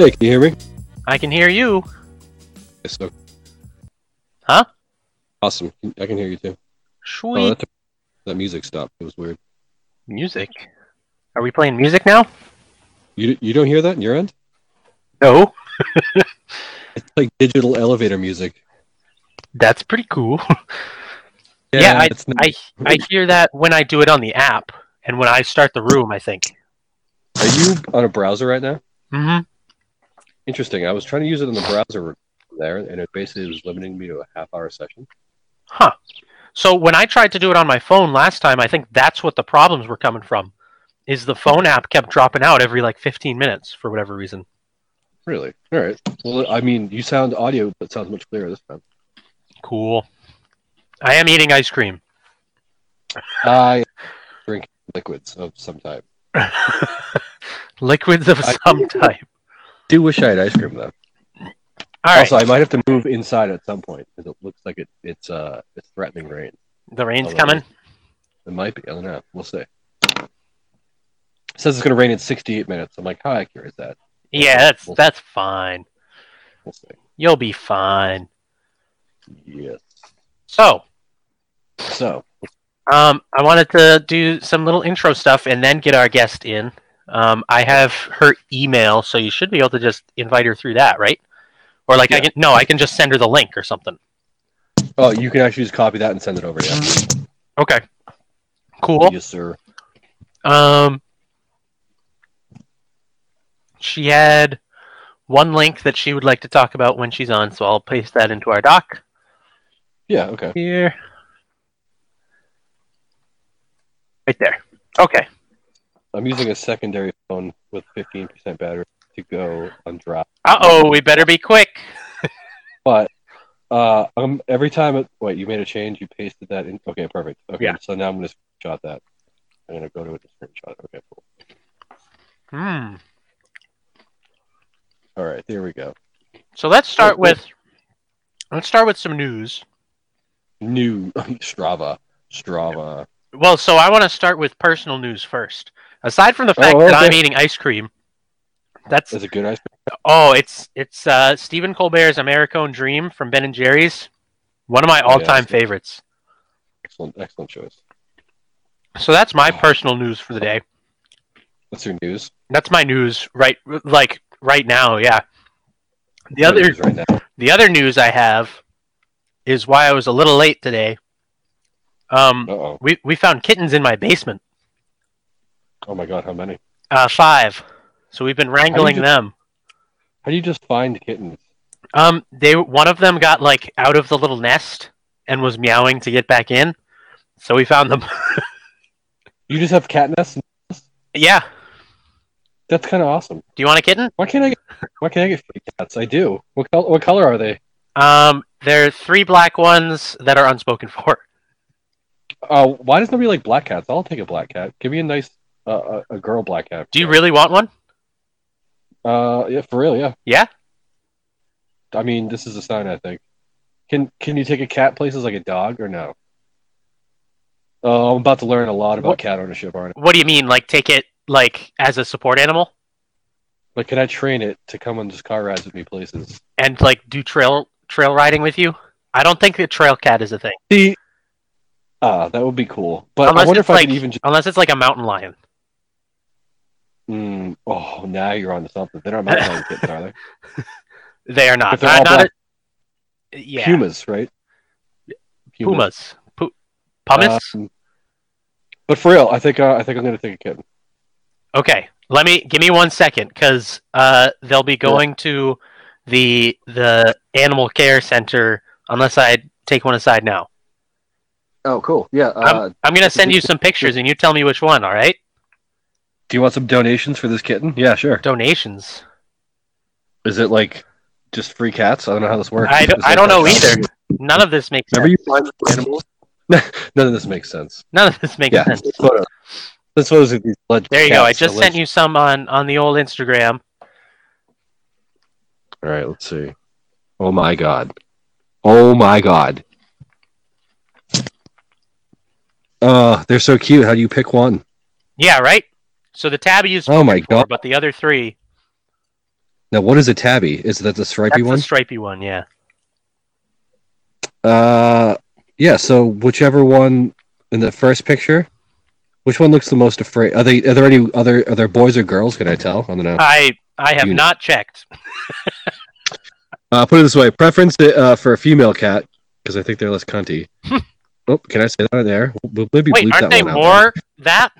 Hey, can you hear me? I can hear you. Yes, okay. Huh? Awesome. I can hear you too. Sweet Oh, that, that music stopped. It was weird. music. Are we playing music now? You you don't hear that in your end? No. It's like digital elevator music. That's pretty cool. Yeah, I, not, I I hear that when I do it on the app and when I start the room. I think. Are you on a browser right now? Mm-hmm. Interesting. I was trying to use it in the browser there, and it basically was limiting me to a half hour session. Huh. So when I tried to do it on my phone last time, I think that's what the problems were coming from. Is the phone app kept dropping out every like 15 minutes for whatever reason. Really? All right. Well, I mean, you sound audio, but it sounds much clearer this time. Cool. I am eating ice cream. I drink liquids of some type. Liquids of I- some type. Do wish I had ice cream though. All right. Also, I might have to move inside at some point because it looks like it, it's uh it's threatening rain. the rain's although- coming. It might be. I don't know. We'll see. It says it's going to rain in 68 minutes. I'm like, how accurate is that? Yeah, that's We'll- that's fine. We'll see. You'll be fine. Yes. So, So, um, I wanted to do some little intro stuff and then get our guest in. Um, I have her email, so you should be able to just invite her through that, right? Or like I can no, I can just send her the link or something. oh, you can actually just copy that and send it over. Yeah. Okay. Cool. Yes, sir. Um, she had one link that she would like to talk about when she's on, so I'll paste that into our doc Yeah. Okay. here. Right there. Okay. I'm using a secondary phone with 15% battery to go on drop, Uh oh, we better be quick. but uh, um, every time it wait, you made a change, you pasted that in. Okay, perfect. Okay, Yeah. so now I'm going to screenshot that. I'm going to go to a screenshot. Okay, cool. Hmm. All right, there we go. So let's start wait. with let's start with some news. New Strava, Strava. Well, so I want to start with personal news first. Aside from the fact Oh, that I'm eating ice cream, that's Is it good ice cream? oh, it's it's uh, Stephen Colbert's Americone Dream from Ben and Jerry's, one of my Oh, all-time that's good. favorites. Excellent, excellent choice. So that's my Oh. personal news for the day. What's your news? That's my news right like right now. Yeah. The other news right the other news I have is why I was a little late today. Um, oh. we we found kittens in my basement. Oh my god, how many? Uh, five. So we've been wrangling just- them. How do you just find kittens? Um, they one of them got like out of the little nest and was meowing to get back in. So we found them. You just have cat nests? yeah. That's kind of awesome. Do you want a kitten? Why can't I get? Why can't I get free cats? I do. What color? What color are they? Um, there are three black ones that are unspoken for. Uh, why does nobody like black cats? I'll take a black cat. Give me a nice, a, a girl black cat. Do you really want one? Uh, yeah, for real, yeah. Yeah. I mean, this is a sign. I think. Can Can you take a cat places like a dog or no? Oh, I'm about to learn a lot about What- cat ownership, aren't I? What do you mean? Like take it like as a support animal Like, can I train it to come on just car rides with me places? and like do trail trail riding with you? I don't think the trail cat is a thing See, ah, that would be cool. But I Unless wonder it's if I like- could even just. unless it's like a mountain lion. Mm, oh, now you're on to something. They're not mountain lion kittens, are they? They are not. If they're Not, all not black- a, yeah. Pumas, right? Pumas. Pu- Pumice? Um, but for real, I think uh, I think I'm gonna take a kitten. Okay, let me give me one second because uh, they'll be going to the the animal care center unless I take one aside now. Oh, cool. Yeah. Uh, I'm gonna send you some pictures and you tell me which one. All right? Do you want some donations for this kitten? Yeah, sure. Donations. Is it like just free cats? I don't know how this works. I don't, I don't know like- either. None of this makes Whenever sense. you find animals, none of this makes sense. None of this makes Yeah. sense. This photo. This photos of these alleged There you go. I just alleged- sent you some on on the old Instagram. All right, let's see. Oh my god. Oh my god. Uh, they're so cute. How do you pick one? Yeah, right. So the tabby is Oh my God. but the other three. Now, what is a tabby? Is that the stripy That's one? the stripy one, yeah. Uh, yeah. So whichever one in the first picture, which one looks the most afraid? Are they? Are there any other? Are there boys or girls? Can I tell? I don't know. I I have You- not checked. Uh, put it this way: preference uh, for a female cat because I think they're less cunty. oh, can I say that on there? We'll maybe Wait, aren't they more that?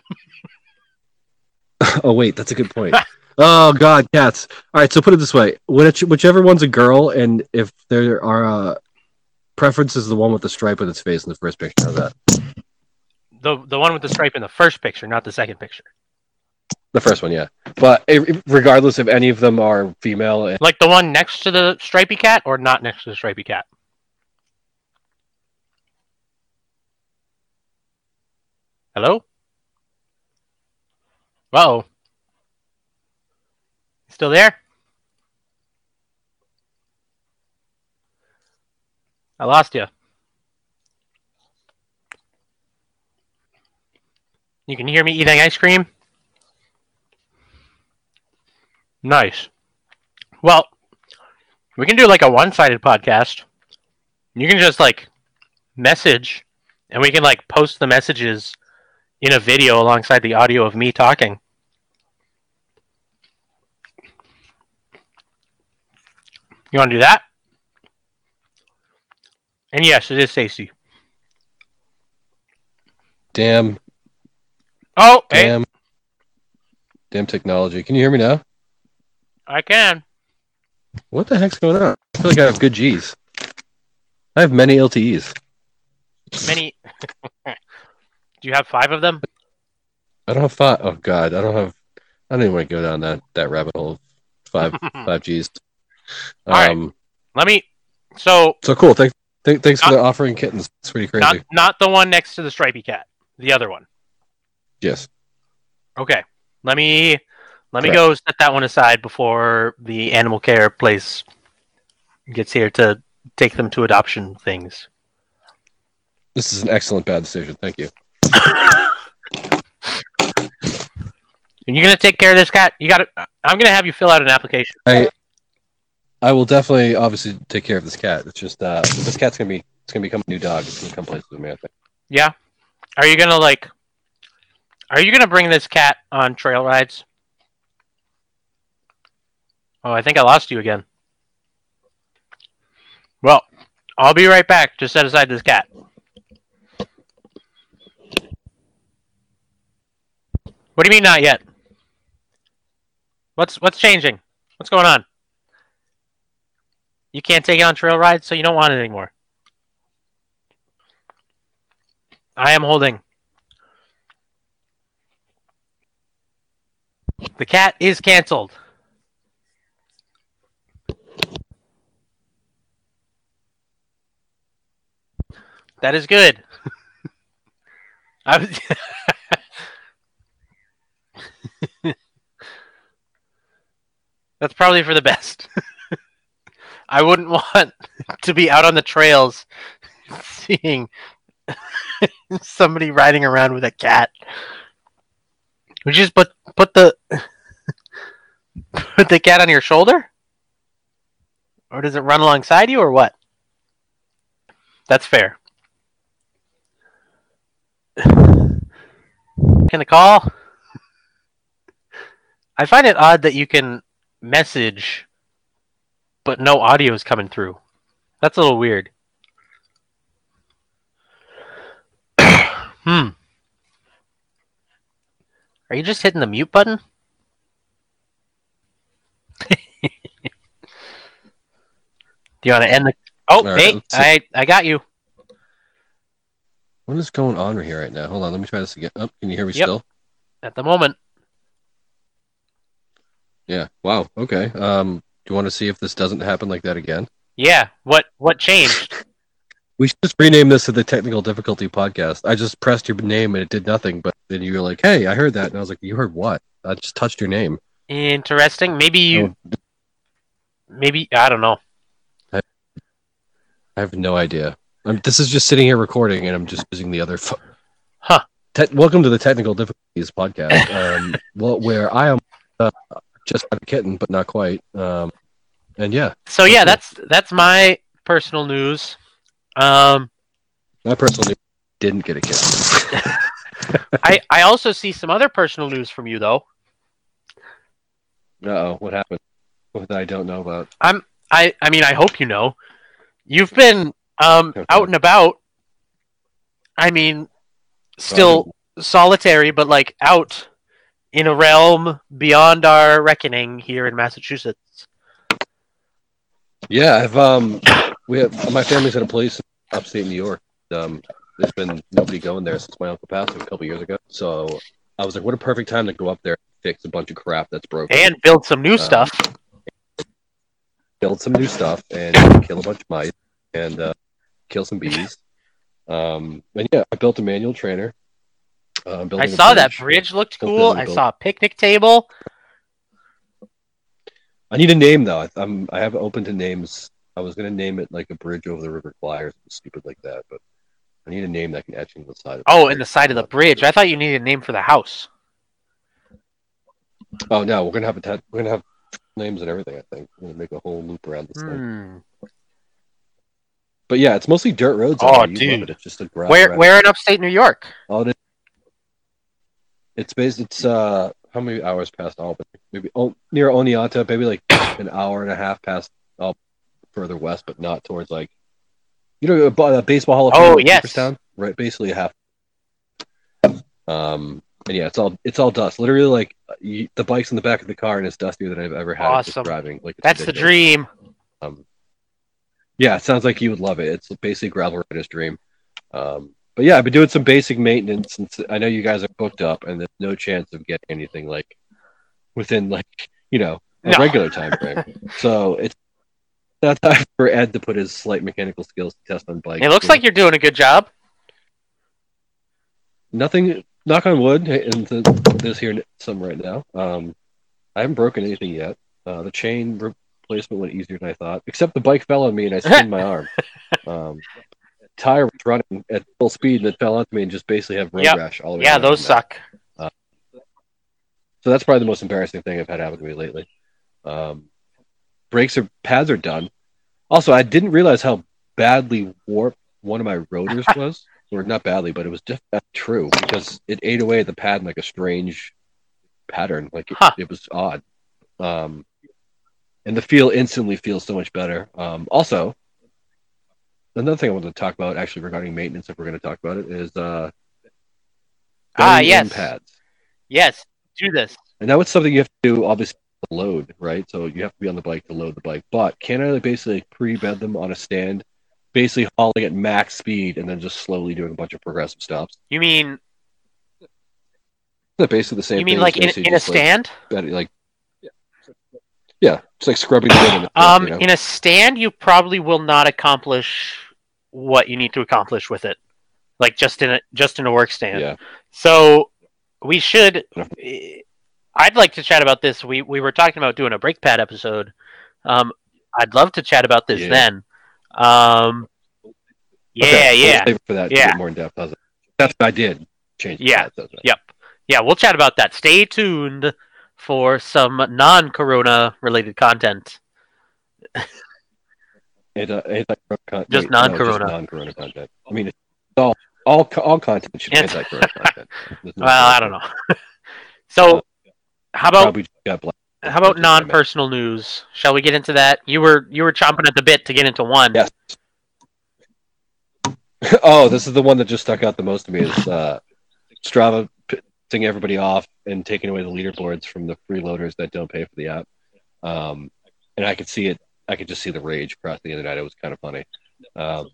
oh, wait, that's a good point. oh God, cats. All right, so put it this way: which, whichever one's a girl, and if there are uh, preference is the one with the stripe on its face in the first picture of that. The the one with the stripe in the first picture, not the second picture. The first one, yeah. But eh, regardless if any of them are female, and Like the one next to the stripy cat or not next to the stripy cat? Hello? Uh-oh. Still there? I lost you. You can hear me eating ice cream? Nice. Well, we can do like a one-sided podcast. You can just like message, and we can like post the messages in a video alongside the audio of me talking. You want to do that? And yes, it is Stacy. damn, Oh, hey, damn, damn technology. Can you hear me now? I can. What the heck's going on? I feel like I have good G's. I have many LTEs. Many. do you have five of them? I don't have five. Oh God, I don't have. I don't even want to go down that that rabbit hole. Five five Gs. All right. Um. Let me. So So cool. Thanks. Th- thanks for the offering kittens. It's pretty crazy. not not the one next to the stripy cat. The other one. yes. Okay. Let me let me Correct. go set that one aside before the animal care place gets here to take them to adoption things. This is an excellent bad decision. Thank you. And you're gonna take care of this cat. You got to I'm gonna have you fill out an application. I I will definitely, obviously, take care of this cat. It's just uh, this cat's gonna be it's gonna become a new dog. It's gonna come places with me. I think. Yeah. Are you gonna like? Are you gonna bring this cat on trail rides? Oh, I think I lost you again. Well, I'll be right back to set aside this cat. What do you mean not yet? What's what's changing? What's going on? You can't take it on trail rides, so you don't want it anymore. I am holding. The cat is canceled. That is good. I was That's probably for the best. I wouldn't want to be out on the trails seeing somebody riding around with a cat. Would you just put put the put the cat on your shoulder? Or does it run alongside you or what? That's fair. Can I call? I find it odd that you can message but no audio is coming through. That's a little weird. hmm. Are you just hitting the mute button? Do you want to end the? Oh, right, hey. I I got you. What is going on here right now? Hold on, let me try this again. Oh, can you hear me Yep. still? At the moment, Yeah. Wow. Okay. Um, do you want to see if this doesn't happen like that again? yeah. What what changed? We should just rename this to the Technical Difficulty Podcast. I just pressed your name and it did nothing, but then you were like, "Hey, I heard that," and I was like, "You heard what?" I just touched your name. Interesting. Maybe you. Maybe I don't know. I have no idea. I'm, this is just sitting here recording, and I'm just using the other phone. Huh. Te- welcome to the Technical Difficulties Podcast, um, well, where I am uh, just a kitten, but not quite. Um, and yeah, So yeah, That's that's my personal news. Um, I personally didn't get a kitten. I I also see some other personal news from you though. Uh oh, what happened? What that I don't know about? I'm I I mean I hope you know. You've been um Okay. out and about. I mean, still solitary, but like out in a realm beyond our reckoning here in Massachusetts. Yeah, I've um, we have my family's at a place in upstate New York. Um, there's been nobody going there since my uncle passed a couple years ago. So I was like, what a perfect time to go up there and fix a bunch of crap that's broken, And build some new Um, stuff. build some new stuff, and kill a bunch of mice and uh, kill some bees. Um, and yeah, I built a manual trainer. Uh, I saw that bridge looked Still cool. I build. saw a picnic table. I need a name though. I, I'm I have open to names. I was gonna name it like a bridge over the river Kwai or something stupid like that, but I need a name that can etch into the side. Of Oh, in the side of the bridge. I thought you needed a name for the house. Oh no, we're gonna have a tat- we're gonna have names and everything. I think we're gonna make a whole loop around this thing. Hmm. But yeah, it's mostly dirt roads. Oh, out there. You love dude. it. It's just a. Where where in upstate New York? Oh, it's based. It's uh, how many hours past Albany? Maybe oh, near Oneonta. Maybe like an hour and a half past Al further west, but not towards like you know a, baseball hall of Oh, Fame in yes. Cooperstown? right? Basically a half. Um, and yeah, it's all it's all dust. Literally, like you, the bike's in the back of the car, and it's dustier than I've ever had Awesome. driving. Like it's That's the dream. Um, yeah, it sounds like you would love it. It's basically gravel rider's dream. Um, but yeah, I've been doing some basic maintenance since I know you guys are booked up, and there's no chance of getting anything like within like you know a No. regular time frame. so it's not time for Ed to put his slight mechanical skills to test on bike. It looks like you're doing a good job. nothing. Knock on wood, and th- there's here some right now. Um, I haven't broken anything yet. Uh, the chain replacement went easier than I thought, except the bike fell on me and I skinned my arm. Um, tire was running at full speed and it fell onto me and just basically have road Yep. rash all the way. Yeah, those suck. So that's probably the most embarrassing thing I've had happen to me lately. Um, brakes or pads are done. Also, I didn't realize how badly warped one of my rotors was, or not badly, but it was just true because it ate away at the pad in like a strange pattern. Like it, Huh. it was odd. Um, and the feel instantly feels so much better. Um, also, another thing I wanted to talk about, actually regarding maintenance, if we're going to talk about it, is uh, Ah, yes. pads. Yes, do this. And now it's something you have to do, obviously, to load, right? So you have to be on the bike to load the bike. But can I basically pre-bed them on a stand, basically hauling at max speed, and then just slowly doing a bunch of progressive stops? You mean that basically the same you mean thing? like in, in a like, stand? bed- Like, yeah, it's like scrubbing the wind in the Um, you know? in a stand, you probably will not accomplish what you need to accomplish with it, like just in a just in a work stand. yeah. So we should. I'd like to chat about this. We we were talking about doing a brake pad episode. Um, I'd love to chat about this Yeah. then. Um, yeah, Okay, we'll yeah, it for that. Yeah. more in depth. That's what I did. Change. Yeah. right. Yep. yeah. We'll chat about that. Stay tuned for some non-corona related content. It, uh, anti-corona Just non-corona. non-corona content. I mean, it's all all all content should be It's- anti-corona content. No Well, I don't know. so, how about got black- How about non-personal news? Shall we get into that? You were you were chomping at the bit to get into one. Yes. oh, this is the one that just stuck out the most to me is uh, Strava pissing everybody off and taking away the leaderboards from the freeloaders that don't pay for the app. Um, and I could see it. I could just see the rage across the internet. It was kind of funny. Um,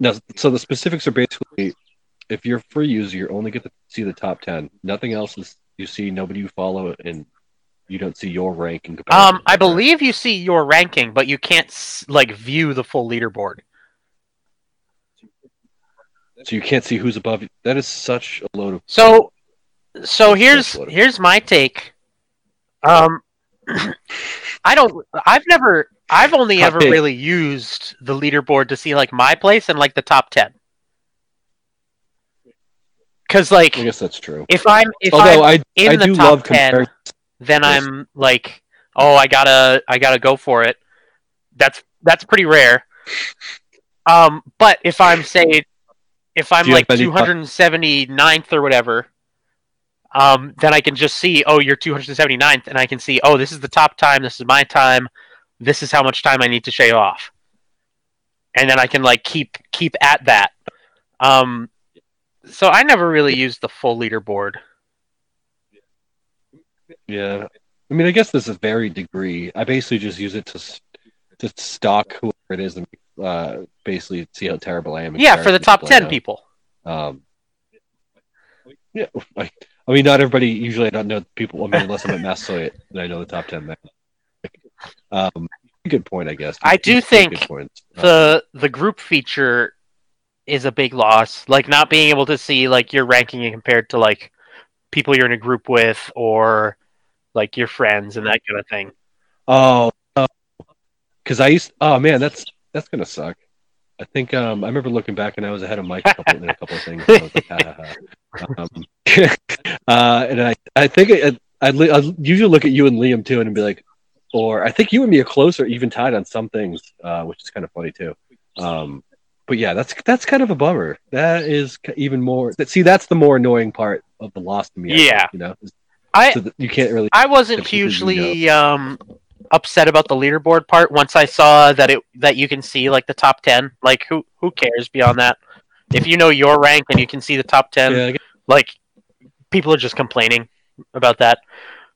now, so the specifics are basically, if you're a free user, you only get to see the top ten. Nothing else is you see. Nobody you follow, and you don't see your ranking. Um, I believe you see your ranking, but you can't like view the full leaderboard. so you can't see who's above you. That is such a load of So, so here's here's my take. Um, I don't. I've never. I've only ever take. really used the leaderboard to see like my place and like the top ten. Cause like I guess that's true. if I'm if Although I'm I in I the top love 10. comparing then I'm like, oh, I gotta, I gotta go for it. That's that's pretty rare. Um, but if I'm say, if I'm like have any- 279th or whatever, um, then I can just see, oh, you're 279th, and I can see, oh, this is the top time, this is my time, this is how much time I need to shave off, and then I can like keep keep at that. Um, so I never really used the full leaderboard. Yeah, I mean, I guess there's a varied degree. I basically just use it to to stalk whoever it is and uh, basically see how terrible I am. Yeah, for the top ten people. Um, yeah, I, I mean, not everybody. Usually, I don't know people. I mean, unless I'm at Massasoit, then I know the top ten. Men. Um, good point, I guess. I do think the the group feature is a big loss. Like not being able to see like your ranking compared to like people you're in a group with or like your friends and that kind of thing. Oh, because I used. Oh man, that's that's gonna suck. I think um, I remember looking back and I was ahead of Mike a couple, in a couple of things. and I was like, ha, ha, ha. Um, uh, and I, I think I, I'd, I'd usually look at you and Liam too and be like, or I think you and me are closer, even tied on some things, uh, which is kind of funny too. Um, but yeah, that's that's kind of a bummer. That is even more. That see, that's the more annoying part of the loss to me. I think, Yeah. you know, I so you can't really. I wasn't If you could, hugely um upset about the leaderboard part once I saw that it that you can see like the top 10. Like who who cares beyond that? If you know your rank and you can see the top 10, Yeah, like people are just complaining about that.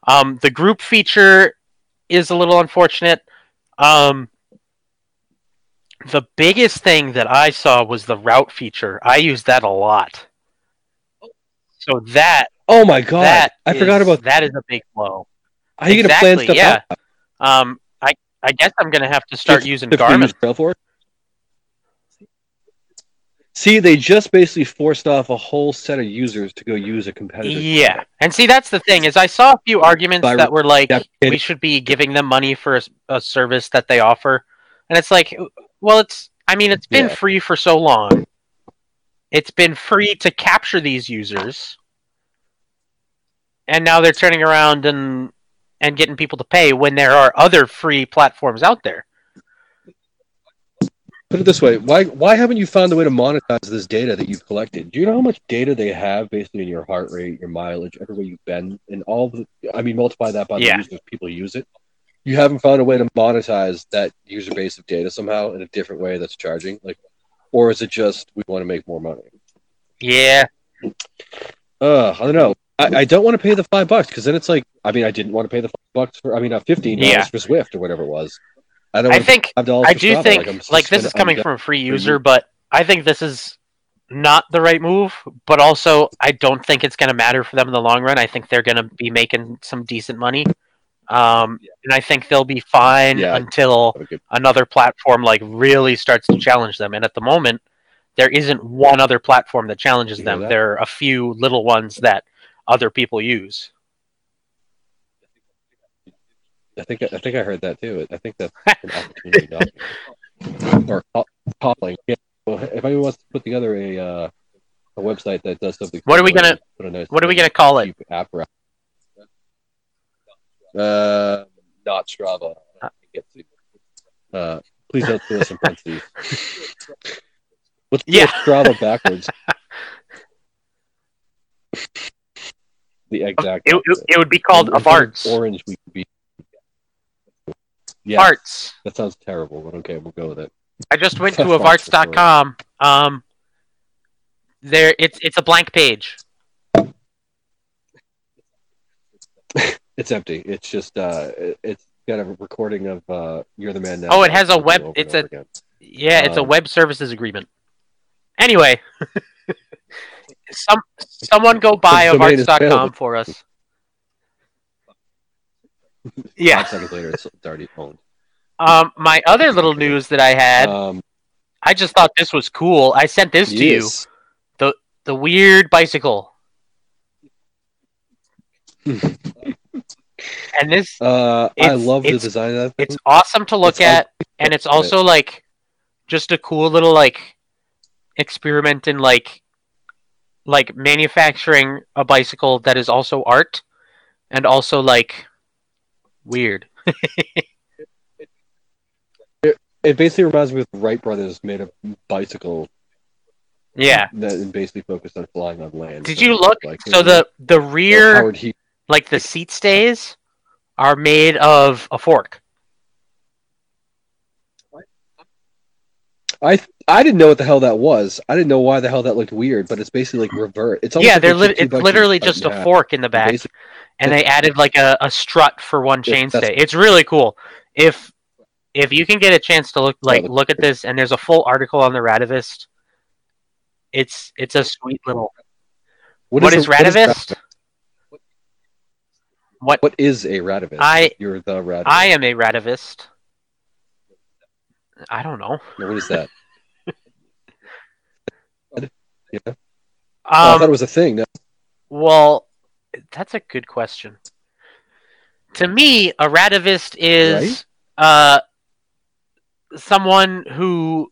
Um, the group feature is a little unfortunate. Um, the biggest thing that I saw was the route feature. I used that a lot. So that oh my god, that I forgot about. that is a big blow. How are you gonna plan stuff yeah. out? Um, I I guess I'm gonna have to start Just using Garmin. use Trailforks? See, they just basically forced off a whole set of users to go use a competitor. Yeah, and see that's the thing is I saw a few arguments By- that were like we should be giving them money for a service that they offer, and it's like, well, it's I mean it's been Yeah. free for so long. It's been free to capture these users, and now they're turning around and and getting people to pay when there are other free platforms out there. Put it this way: why why haven't you found a way to monetize this data that you've collected? Do you know how much data they have basically in your heart rate, your mileage, everywhere you've been, and all the? I mean, multiply that by the Yeah. users people use it. You haven't found a way to monetize that user base of data somehow in a different way that's charging, like, or is it just we want to make more money? Yeah, Uh, I don't know. I, I don't want to pay the five bucks because then it's like, I mean, I didn't want to pay the five bucks for, I mean, uh, fifteen dollars Yeah. for Zwift or whatever it was. I don't. I think. I do think I'm like, this is coming from a free user, but I think this is not the right move. But also, I don't think it's going to matter for them in the long run. I think they're going to be making some decent money, um, and I think they'll be fine Yeah. until okay. another platform like really starts to challenge them. And at the moment, there isn't one other platform that challenges them. that? There are a few little ones that other people use. I think I think I heard that too. I think that's an opportunity document. or call, calling. Yeah. If anyone wants to put together a uh, a website that does something, What are we gonna- put a nice What are we going to call it? app. Uh, not Strava. I can't get to. Uh, please don't do us in parentheses. Let's Yeah. Strava backwards. the exact. It, it, it would be called a of Orange, we could be. Arts. that sounds terrible, but okay, we'll go with it. I just went to Avarts avarts.com. Um, there, it's it's a blank page. It's empty. It's just uh, it, it's got a recording of uh, "You're the Man Now." Oh, it has a web- it's a- again. Yeah, it's a Um, web services agreement. Anyway, some someone go buy avarts.com for us. Yeah. Five seconds later, it's, it's already owned. Um, my other little news that I had, Um, I just thought this was cool. I sent this to you. yes. The weird bicycle. and this Uh, I love the design of that. Thing. it's awesome to look It's at and it's also like just a cool little like experiment in like like manufacturing a bicycle that is also art and also like weird. It basically reminds me of the Wright brothers made a bicycle Yeah. that basically focused on flying on land. Did you look? Like, So the the rear, like the seat stays, are made of a fork. I I didn't know what the hell that was. I didn't know why the hell that looked weird, but it's basically like revert. It's almost yeah, like they're they lit- it's literally just a half. fork in the back, Basically- and they added like a, a strut for one chainstay. It's really cool. If if you can get a chance to look like look at this, and there's a full article on the Radavist. It's it's a sweet little. what is, a- Radavist? What What is a Radavist? I- You're the Radavist. I am a Radavist. I don't know. What is that? Yeah. oh, I thought it Um, was a thing. No. well, that's a good question. To me, a Radavist is uh, someone who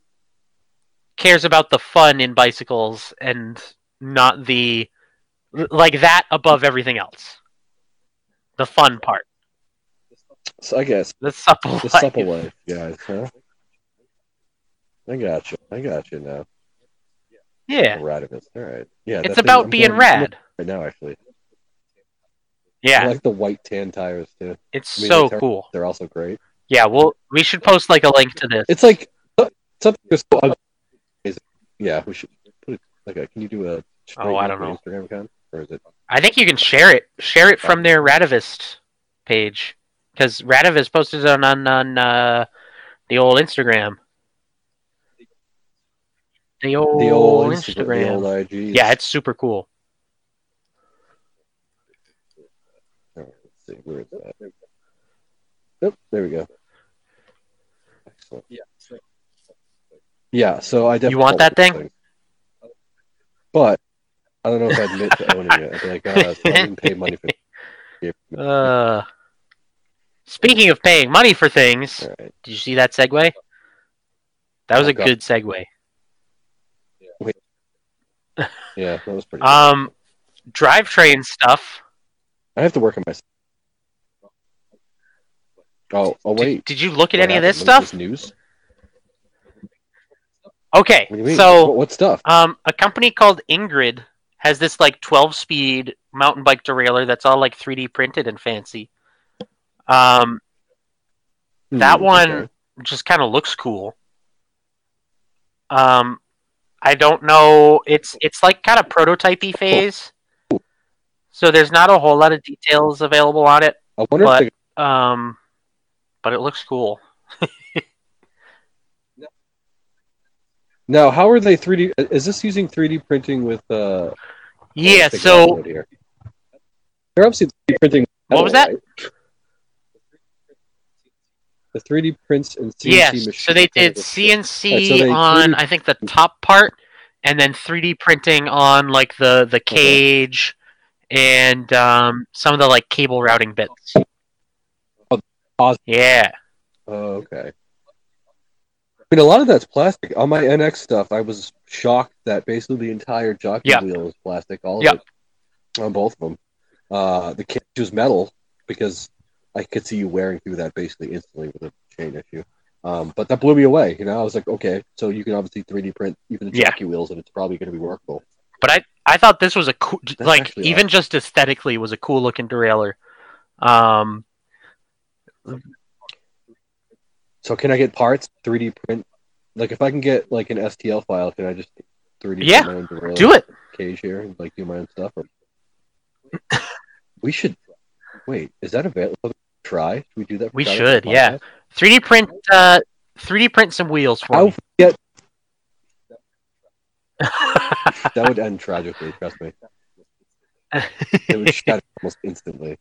cares about the fun in bicycles and not the like that above everything else. The fun part, So I guess the supple the life. supple life, guys. Huh? I got you. I got you now. Yeah, A Radavist. All right. Yeah. it's that thing- about being going- rad. right now, actually. Yeah. I like the white tan tires too. it's I mean, so they're- cool. They're also great. Yeah, well, we should post like a link to this. It's like something. that's so. Yeah, we should put it like a. Can you do a? Oh, I don't know. Instagram account, or is it? I think you can share it. Share it from their Radavist page because Radavist posted it on on, on uh, the old Instagram. The old, The old Instagram. Instagram, the old IGs. Yeah, it's super cool. All right, let's see. Where is that? Yep, there we go. Excellent. Yeah. So I definitely You want that this thing? But I don't know if I'd admit to owning it. I'd be like, uh, so I didn't pay money for it. Uh, speaking of paying money for things, All right. did you see that segue? That was Oh, a God. good segue. Yeah, that was pretty. Um, drivetrain stuff. I have to work on my. Oh, oh wait. did you look at What any of this stuff? news? Okay, What do you mean? so what, what stuff? Um, a company called Ingrid has this like 12 speed mountain bike derailleur that's all like 3D printed and fancy. Um, that Hmm, one okay. just kind of looks cool. Um, I don't know. It's it's like kind of prototypey phase, so there's not a whole lot of details available on it. I wonder but- if they, Um, but it looks cool. now how are they 3D? Is this using 3D printing with? uh Yeah. So they're obviously 3D printing. What was that? right? The 3D prints and CNC Yes, machines. so they did Right, CNC so they on 3D I think the top part, and then 3D printing on like the the cage and um, some of the like cable routing bits. pos- Yeah, Oh, okay. I mean, a lot of that's plastic. On my NX stuff, I was shocked that basically the entire jockey Yeah. wheel was plastic. All of Yeah. it on both of them. Uh, the cage was metal because I could see you wearing through that basically instantly with a chain issue. Um, but that blew me away. You know, I was like, okay, so you can obviously 3D print even the Yeah. jockey wheels, and it's probably going to be workable. but I I thought this was a cool like actually even just aesthetically was a cool looking derailleur. Um, So can I get parts 3D print? Like, if I can get like an STL file, can I just 3D Yeah, print my own derailleur? do it. cage here and like do my own stuff. Or... we should wait. Is that available? Try. Should we do that? for We should, yeah. 3D print uh 3D print some wheels for How me. that would end tragically. Trust me. It would shut almost instantly.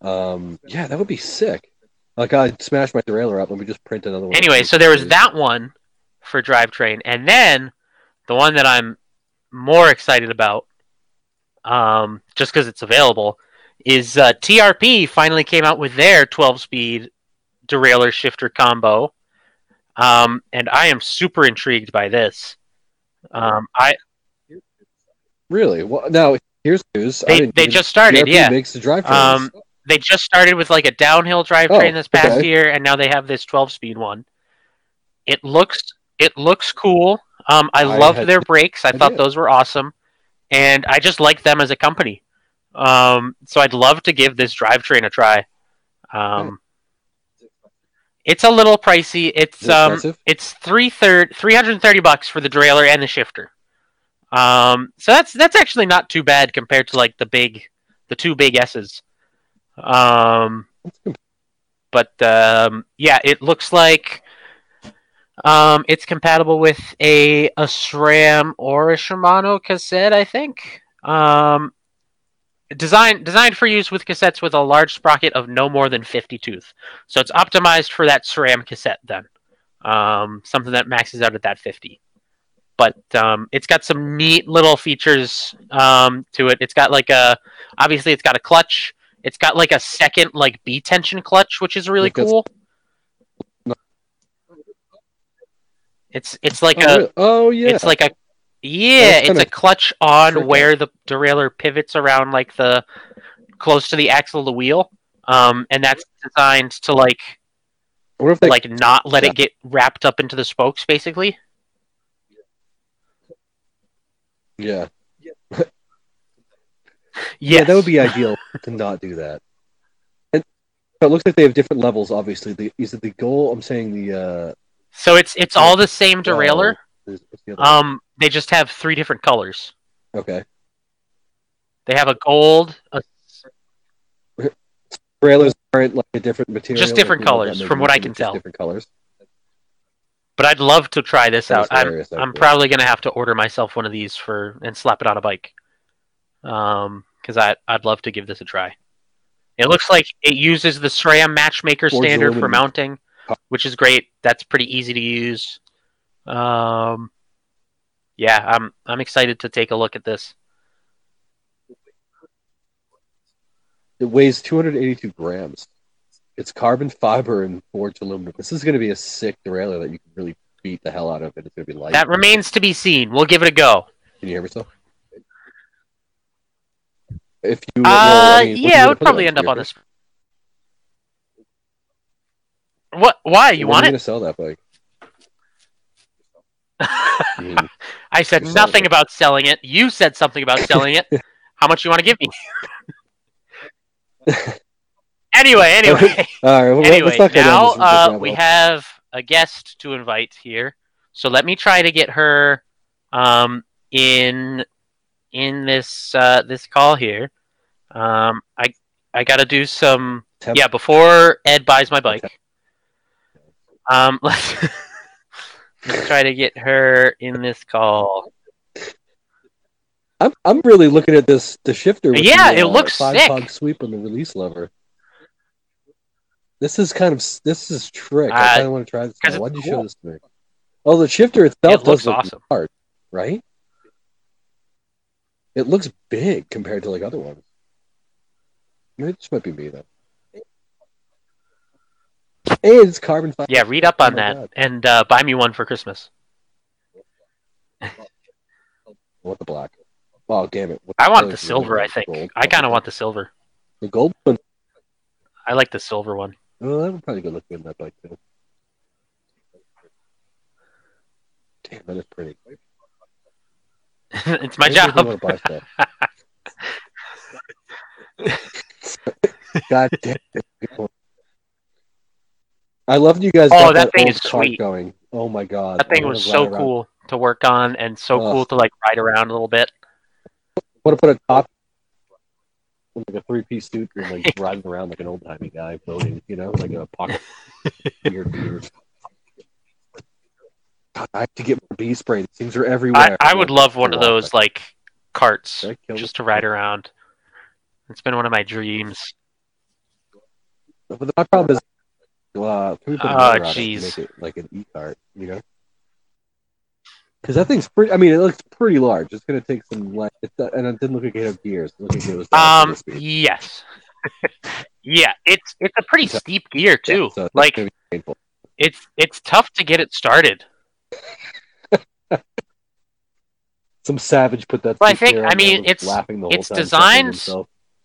Um. Yeah, that would be sick. Like I'd smash my derailleur up Let me just print another one. anyway, so there was that one for drivetrain, and then the one that I'm more excited about, um, just because it's available, is uh, TRP finally came out with their 12-speed derailleur shifter combo, um, and I am super intrigued by this. Um, I Really? Well, now Here's news. They they just started, TRP yeah. makes the drive Um, they just started with like a downhill drivetrain Oh, this past okay. year, and now they have this 12 speed one. It looks it looks cool. Um, I, I loved had their brakes. I thought those were awesome, and I just like them as a company. Um, so I'd love to give this drivetrain a try. Um, it's a little pricey. It's it um, expensive? it's three third three hundred and thirty bucks for the derailleur and the shifter. Um, so that's that's actually not too bad compared to like the big, the two big S's. Um, but um, yeah, it looks like um, it's compatible with a a SRAM or a Shimano cassette, I think. Um, designed designed for use with cassettes with a large sprocket of no more than 50 tooth. So it's optimized for that SRAM cassette then. Um, something that maxes out at that 50. But um, it's got some neat little features um, to it. It's got like a obviously it's got a clutch. It's got like a second like B tension clutch, which is really cool. It's it's like oh, a really? oh yeah. it's like a yeah, it's a clutch on tricky. where the derailleur pivots around like the close to the axle of the wheel. Um, and that's designed to like they like not let Yeah. it get wrapped up into the spokes, basically. yeah. Yes. Yeah, that would be ideal to not do that. And but it looks like they have different levels. Obviously, the is it the goal? I'm saying the uh, so. It's it's all the same derailleur. there's- what's the other one? Um, they just have three different colors. okay. They have a gold, a Trailers aren't like a different material. Just different colors, from what I can tell. Different colors. but I'd love to try this out. I'm I'm probably gonna have to order myself one of these for and slap it on a bike. Um, because I I'd love to give this a try. It looks like it uses the SRAM Matchmaker standard for mounting, which is great. That's pretty easy to use. Um, yeah, I'm I'm excited to take a look at this. It weighs 282 grams. It's carbon fiber and forged aluminum. This is going to be a sick derailleur that you can really beat the hell out of, and it's going to be light. That remains to be seen. We'll give it a go. Can you hear me still? If you, Uh, well, I mean, yeah, I would probably end up on this. What? Why you when want are it? gonna sell that bike? I mean, I said You're nothing it. about selling it. You said something about selling it. How much you want to give me? anyway, anyway, all right. Well, anyway. let's not go down Now uh, we have a guest to invite here, so let me try to get her um, in in this uh, this call here. Um, I I got to do some Temp- yeah before Ed buys my bike. Um, let's let's try to get her in this call. I'm I'm really looking at this the shifter. Yeah, the, it uh, looks five sick. pug sweep on the release lever. This is kind of this is trick. Uh, I kind of want to try this. Now. Why'd you cool. show this to me? Oh, the shifter itself It looks does look awesome. hard, right? It looks big compared to like other ones. Maybe this might be me though. It's carbon fiber. Yeah, read up Oh on my that God. and uh, buy me one for Christmas. What the black? Oh, damn it! What I want the silver. I think Gold. I kind of want the silver. the gold one. I like the silver one. Oh, that would probably go look good in that bike too. Damn, that is pretty. it's my job. God damn it. I love you guys. Oh, that that, thing old is sweet. going. Oh my god, That thing was so around. cool to work on and so cool to like ride around a little bit. I Want to put a top like a three-piece suit and like riding around like an old-timey guy boating, you know, like a pocket weird beard. God, I have to get more bee spray. These things are I, everywhere. I would love one of those like carts I just to ride around. It's been one of my dreams. But my problem is, uh, can we put Oh, motor on it and jeez. make it like an e-cart, you know? Because that thing's pretty. I mean, it looks pretty large. It's gonna take some, like, it's, uh, and it didn't look like it had gears. It looked like it was Um, yes, yeah, it's it's a pretty steep gear too. Yeah, so like it's it's tough to get it started. Some savage put that. Well, I think- I mean, it's- laughing the whole it's time, designed-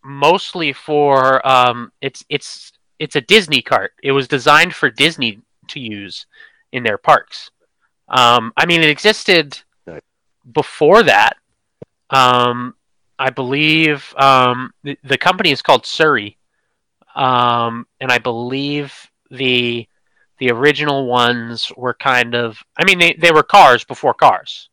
mostly for um, it's it's it's a Disney cart. It was designed for Disney to use in their parks. Um, I mean, it existed before that. Um, I believe um, the, the company is called Surrey, um, and I believe the the original ones were kind of. I mean, they, they were cars before cars.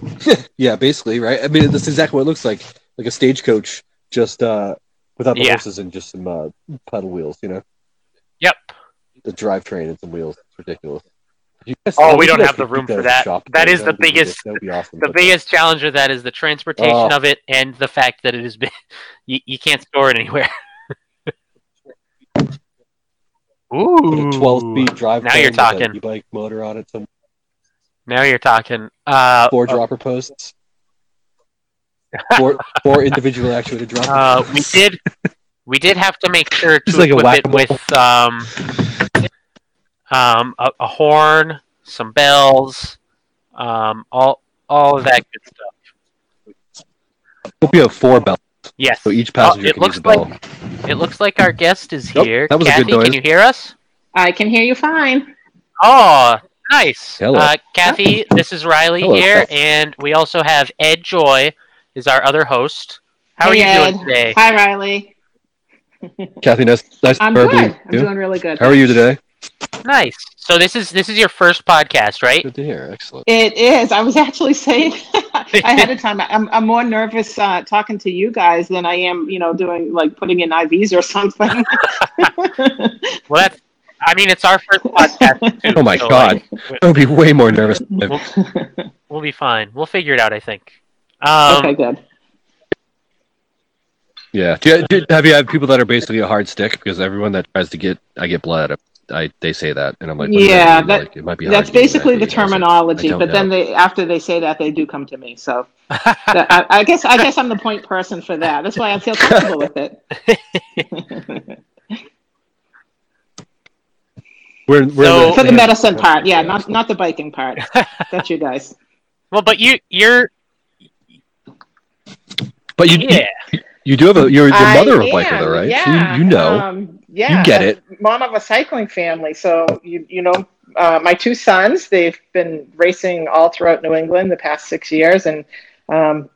yeah, basically, right? I mean, that's exactly what it looks like, like a stagecoach, just uh, without the Yeah. horses and just some uh, pedal wheels. You know, Yep. the drivetrain and some wheels. It's ridiculous. Guys- Oh, we don't have the room for that. That is the biggest- That awesome. The biggest challenge of that is the transportation Oh. of it and the fact that it has been you, you can't store it anywhere. Ooh, 12 speed drive. Now you're talking. E-bike motor on it. Some Now you're talking. Uh, four dropper posts. Four, four individual actuated dropper. uh, we did. We did have to make sure to like equip it whack-a-mole. with um, um, a, a horn, some bells, um, all all of that good stuff. Hope you have four bells, Yes. so each passenger it can use looks a bell. like it looks like our guest is Oh, here. that was a good Kathy, can you hear us? I can hear you fine. Oh, nice. Hello. Uh, Kathy, this is Riley Hello, here, and we also have Ed Joy, is our other host. How Hey, are you Ed. doing today? Hi, Riley. Kathy, nice, nice I'm to good. I'm you. doing really good. How are you today? Nice. So this is this is your first podcast, right? Good to hear. Excellent. It is. I was actually saying ahead of time. I'm, I'm more nervous uh, talking to you guys than I am, you know, doing like putting in IVs or something. Well, that's. I mean, it's our first podcast. Too, Oh my so, God. like, I would be way more nervous. we'll, we'll be fine. We'll figure it out. I think. Um, okay, good. Yeah. Do you, do, have you had people that are basically a hard stick? Because everyone that tries to get, I get blood. I they say that, and I'm like, Yeah, mean? that- Like, it might be. That's basically the that, you terminology. I don't But then they, after they say that, they do come to me. So that, I, I guess I guess I'm the point person for that. That's why I feel comfortable with it. We're, we're So- for the medicine part, yeah, not not the biking part. That's you guys. well, but you you're But you, yeah. you do have a. You're the mother of a biker, am, though, right? So you, you know. Um, yeah. You get it. Mom of a cycling family, so you you know uh, my two sons. They've been racing all throughout New England the past six years, and um,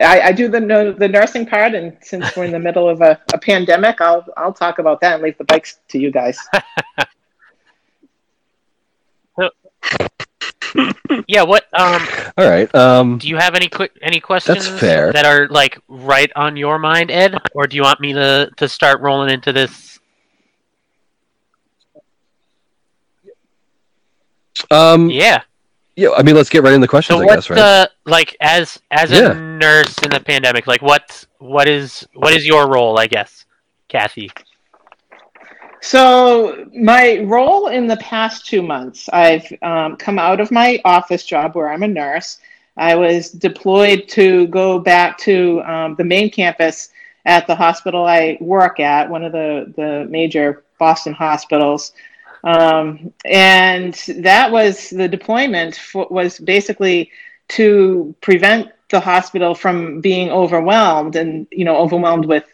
I, I do the no, the nursing part. And since we're in the middle of a, a pandemic, I'll I'll talk about that and leave the bikes to you guys. Yeah. What um All right. Um. do you have any quick any questions that's fair. that are like right on your mind, Ed, or do you want me to to start rolling into this? Um. Yeah. Yeah. I mean, let's get right into the questions. So I guess, right? the like as as Yeah. a nurse in the pandemic? Like what what is what is your role? I guess, Kathy. So, my role in the past two months, I've um, come out of my office job where I'm a nurse. I was deployed to go back to um, the main campus at the hospital I work at, one of the, the major Boston hospitals. Um, and that was the deployment for, was basically to prevent the hospital from being overwhelmed and, you know, overwhelmed with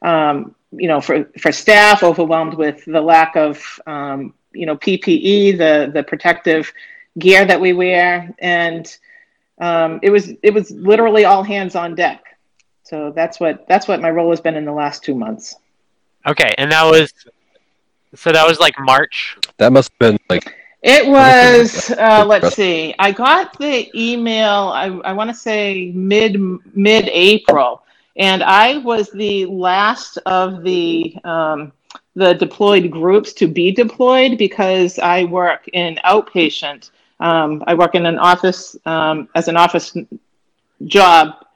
um, you know, for, for staff, overwhelmed with the lack of, um, you know, PPE, the, the protective gear that we wear. And um, it was, it was literally all hands on deck. So that's what, that's what my role has been in the last two months. Okay, and that was so that was like March. that must have been like. It was, uh, let's see, I got the email, I, I want to say mid, mid April. And I was the last of the, um, the deployed groups to be deployed because I work in outpatient. Um, I work in an office um, as an office job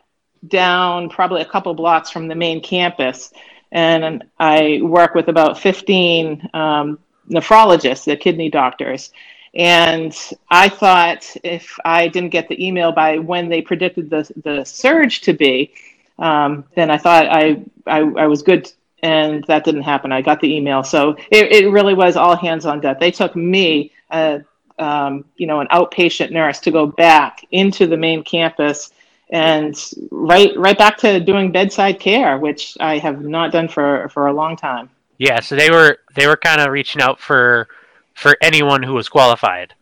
down probably a couple blocks from the main campus. And I work with about 15 um, nephrologists, the kidney doctors. And I thought if I didn't get the email by when they predicted the, the surge to be, um, then I thought I, I, I was good. And that didn't happen. I got the email. So it, it really was all hands on deck. They took me, uh, um, you know, an outpatient nurse to go back into the main campus and right right back to doing bedside care, which I have not done for for a long time. Yeah, so they were they were kind of reaching out for for anyone who was qualified.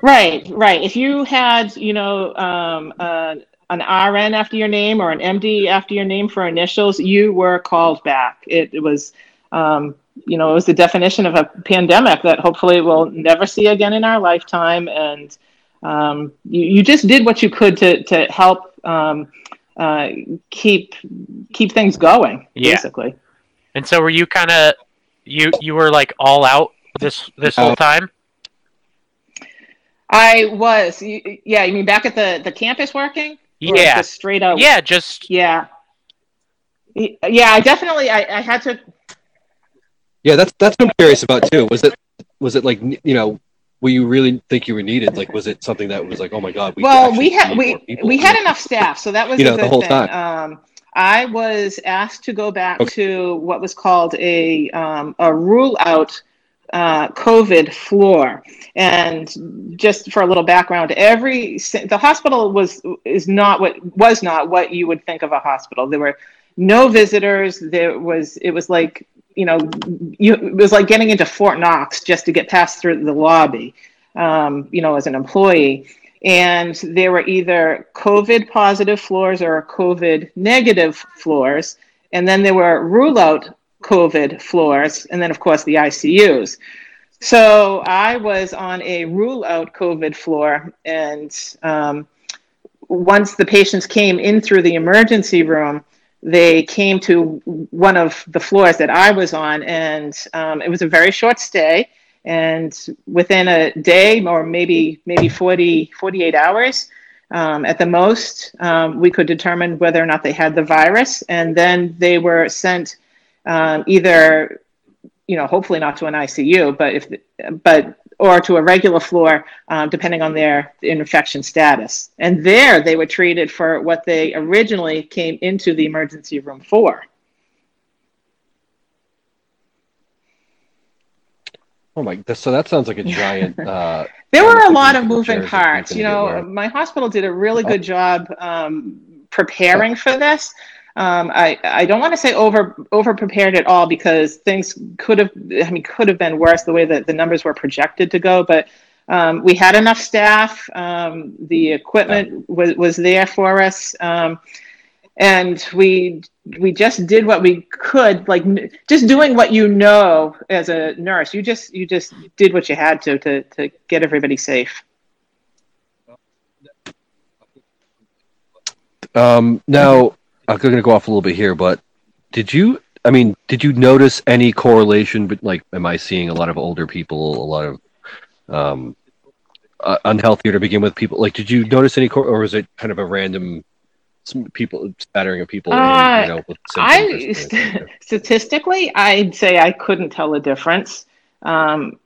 Right, right. If you had, you know, um, uh, an RN after your name or an MD after your name for initials, you were called back. It, it was, um, you know, it was the definition of a pandemic that hopefully we'll never see again in our lifetime. And um, you, you just did what you could to to help um, uh, keep keep things going, Yeah. basically. And so were you kind of you you were like all out this this whole time? I was, yeah. You mean back at the the campus working? Or Yeah. just straight out. Yeah, just Yeah. Yeah, I definitely I, I had to Yeah, that's that's what I'm curious about too. Was it was it like you know, were you really think you were needed? Like, was it something that was like, oh my god, we well we had we we had enough staff so that was You know, the whole thing. time. um i was asked to go back Okay. to what was called a um, a rule out uh, covid floor. And just for a little background every the hospital was is not what was not what you would think of a hospital. There were no visitors. There was it was like you know you it was like getting into fort knox just to get past through the lobby um, you know as an employee. And there were either COVID positive floors or COVID negative floors. And then there were rule out COVID floors, and then, of course, the ICUs. So I was on a rule out COVID floor, and um, once the patients came in through the emergency room, they came to one of the floors that I was on, and um, it was a very short stay and within a day or maybe maybe 40 48 hours um, at the most um, we could determine whether or not they had the virus and then they were sent um, either you know hopefully not to an icu but if but or to a regular floor um, depending on their infection status and there they were treated for what they originally came into the emergency room for Oh my, so that sounds like a giant. Uh, There were a lot of moving chairs that you parts. You know, my hospital did a really Oh. good job um, preparing for this. Um, I, I don't want to say over over prepared at all because things could have I mean could have been worse the way that the numbers were projected to go. But um, we had enough staff. Um, the equipment was, was there for us, um, and we we just did what we could. Like just doing what you know as a nurse. You just you just did what you had to to to get everybody safe. um, now I'm going to go off a little bit here, but did you? I mean, did you notice any correlation? But like, am I seeing a lot of older people, a lot of um, uh, unhealthier to begin with? People like, did you notice any, cor- or was it kind of a random some people spattering of people? in, Uh, you know, with I symptoms or something like that? statistically, I'd say I couldn't tell the difference. Um,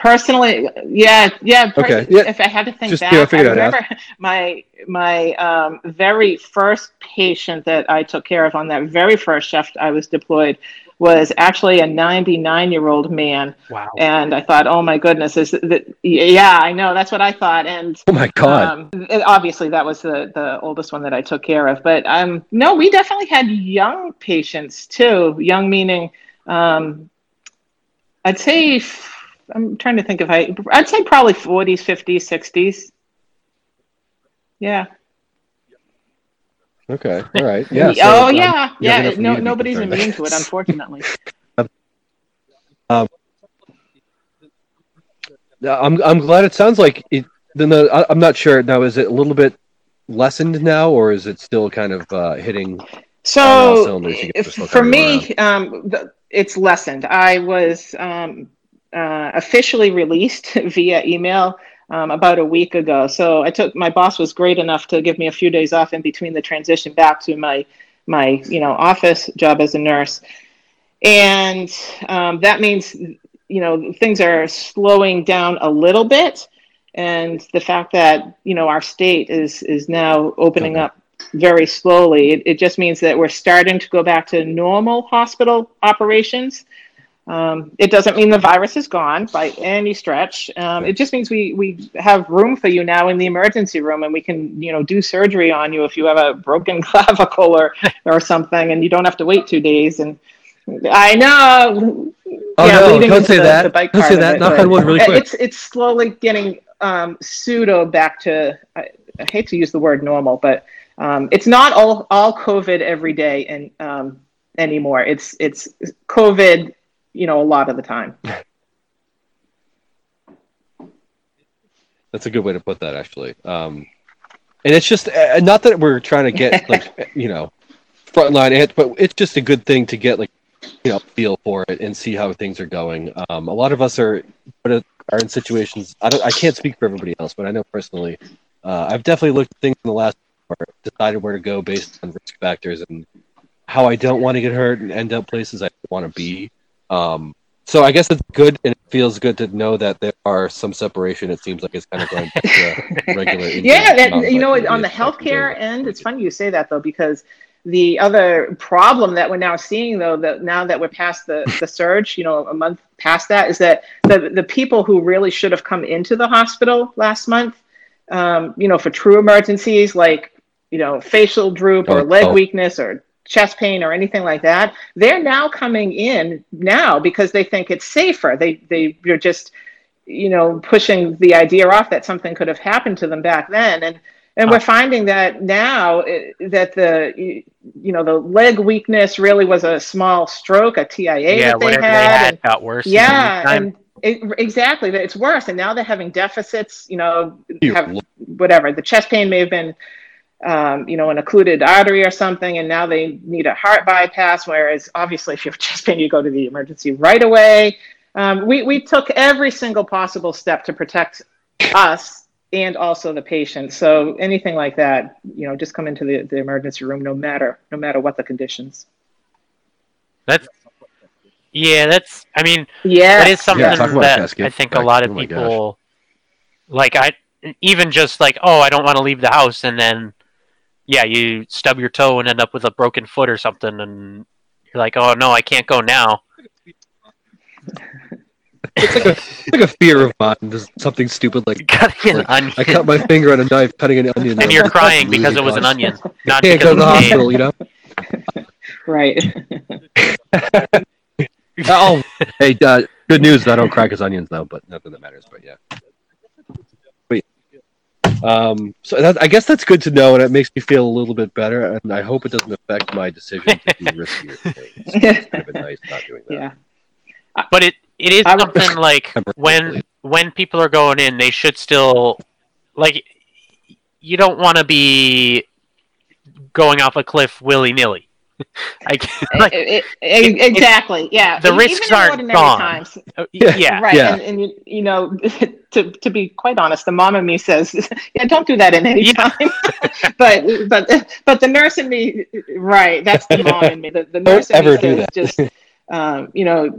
personally, yeah, yeah. Okay, yeah. If I had to think Just, back, yeah, I remember my my um, very first patient that I took care of on that very first shift I was deployed was actually a 99 year old man, Wow. and I thought, oh my goodness, is that? Yeah, I know. That's what I thought, and Oh my god! um, obviously, that was the, the oldest one that I took care of. But um, no, we definitely had young patients too. Young meaning, um, I'd say, f- I'm trying to think if I, I'd say probably 40s, 50s, 60s. Yeah. okay, all right, yeah. so, oh, um, yeah. you Yeah. enough for me No, nobody's immune to it, unfortunately. Yeah, I'm I'm glad it sounds like it. Then the, I'm not sure now. Is it a little bit lessened now, or is it still kind of uh, hitting? So cylinders, you guys are if- still for me, um, the, it's lessened. I was um, uh, officially released via email um, about a week ago. So I took my boss was great enough to give me a few days off in between the transition back to my my you know office job as a nurse, and um, that means you know things are slowing down a little bit. And the fact that you know our state is is now opening Okay. up very slowly. It, it just means that we're starting to go back to normal hospital operations. Um, it doesn't mean the virus is gone by any stretch. Um, it just means we we have room for you now in the emergency room, and we can you know do surgery on you if you have a broken clavicle or or something, and you don't have to wait two days. And I know. Oh yeah, no! Don't say the- that. the Don't say that. Knock on wood, really quick. It's it's slowly getting um, pseudo back to. I, I hate to use the word normal, but um, it's not all all COVID every day and um, anymore. It's it's COVID, you know, a lot of the time. That's a good way to put that, actually. Um, and it's just uh, not that we're trying to get like you know frontline it, but it's just a good thing to get like you know feel for it and see how things are going. Um, a lot of us are but are in situations. I don't. I can't speak for everybody else, but I know personally, uh, I've definitely looked at things in the last hour, decided where to go based on risk factors and how I don't want to get hurt and end up places I want to be. Um, so I guess it's good and it feels good to know that there are some separation. It seems like it's kind of going back to regular. yeah, and you know, on the healthcare end, it's funny you say that though, because the other problem that we're now seeing though, that now that we're past the, the surge, you know, a month past that, is that the, the people who really should have come into the hospital last month, um, you know, for true emergencies like, you know, facial droop or Oh, leg oh. weakness or chest pain or anything like that, they're now coming in now because they think it's safer. They, they, you're just, you know, pushing the idea off that something could have happened to them back then. And, and we're finding that now eh, that the, you you know, the leg weakness really was a small stroke, a TIA yeah, that they whatever had. they and- had got worse. yeah, and it, exactly. that It's worse, and now they're having deficits. You know, have whatever. The chest pain may have been, um, you know, an occluded artery or something, and now they need a heart bypass. Whereas, obviously, if you have chest pain, you go to the emergency right away. Um, we we took every single possible step to protect us and also the patient. So anything like that, you know, just come into the, the emergency room, no matter no matter what the conditions. That's yeah. That's I mean Yeah, that is something talk about that. I think a lot of Oh my gosh. people like. I even just like oh I don't want to leave the house and then yeah you stub your toe and end up with a broken foot or something and you're like oh no I can't go now. It's like a fear of mine. There's something stupid like Cutting an onion I cut my finger on a knife cutting an onion. and you're crying because it was an onion, not because go to the pain. hospital, you know. right. oh, hey, uh, good news. I don't crack his onions though, but nothing that matters. But yeah. Wait. Um. So that, I guess that's good to know, and it makes me feel a little bit better. And I hope it doesn't affect my decision to do riskier things. It's kind of nice not doing that. yeah. But it it is something like when when people are going in, they should still like you don't want to be going off a cliff willy nilly. I like, It- it- exactly. Yeah. the Even risks aren't gone. Times, Yeah. yeah, right. Yeah. And, and you, you know, to to be quite honest, the mom in me says, "Yeah, don't do that in any Yeah. time." but but but the nurse in me, right? That's the mom in me. The, the Don't nurse in ever me do says that. just. Um, you know,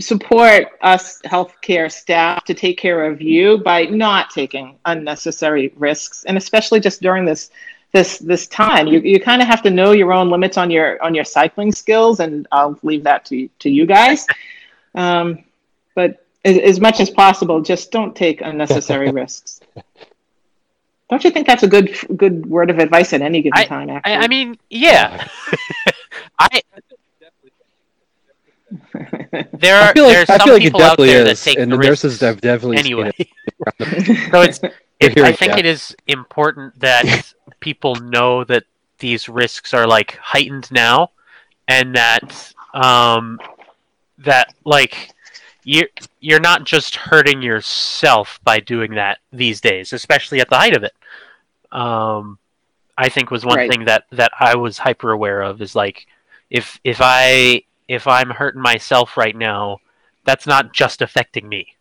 support us healthcare staff to take care of you by not taking unnecessary risks, and especially just during this this this time. You you kind of have to know your own limits on your on your cycling skills, and I'll leave that to to you guys. Um, but as, as much as possible, just don't take unnecessary risks. Don't you think that's a good good word of advice at any given time? Actually, I, I mean, yeah. I there are I feel like, there's some like people out there that is, take and the the nurses have definitely anyway. it. so it's it, I think that. it is important that people know that these risks are like heightened now, and that um that like you you're not just hurting yourself by doing that these days, especially at the height of it. Um, I think was one Right. thing that that I was hyper aware of is like if if I if I'm hurting myself right now, that's not just affecting me.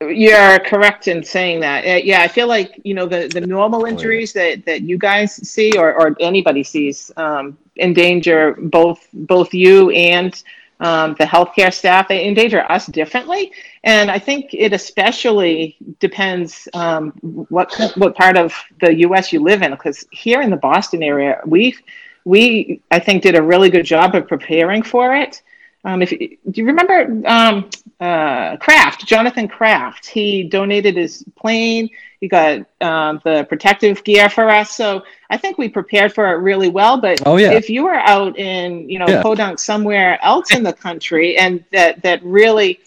You're correct in saying that. Uh, yeah, I feel like you know the the normal injuries that that you guys see or or anybody sees um, endanger both both you and um, the healthcare staff. They endanger us differently, and I think it especially depends um, what what part of the U.S. you live in. Because here in the Boston area, we we I think did a really good job of preparing for it. Um, if do you remember um, uh, Kraft, Jonathan Kraft? He donated his plane. He got um, the protective gear for us. So I think we prepared for it really well. But Oh, yeah. if you were out in you know Yeah. Podunk somewhere else in the country and that that really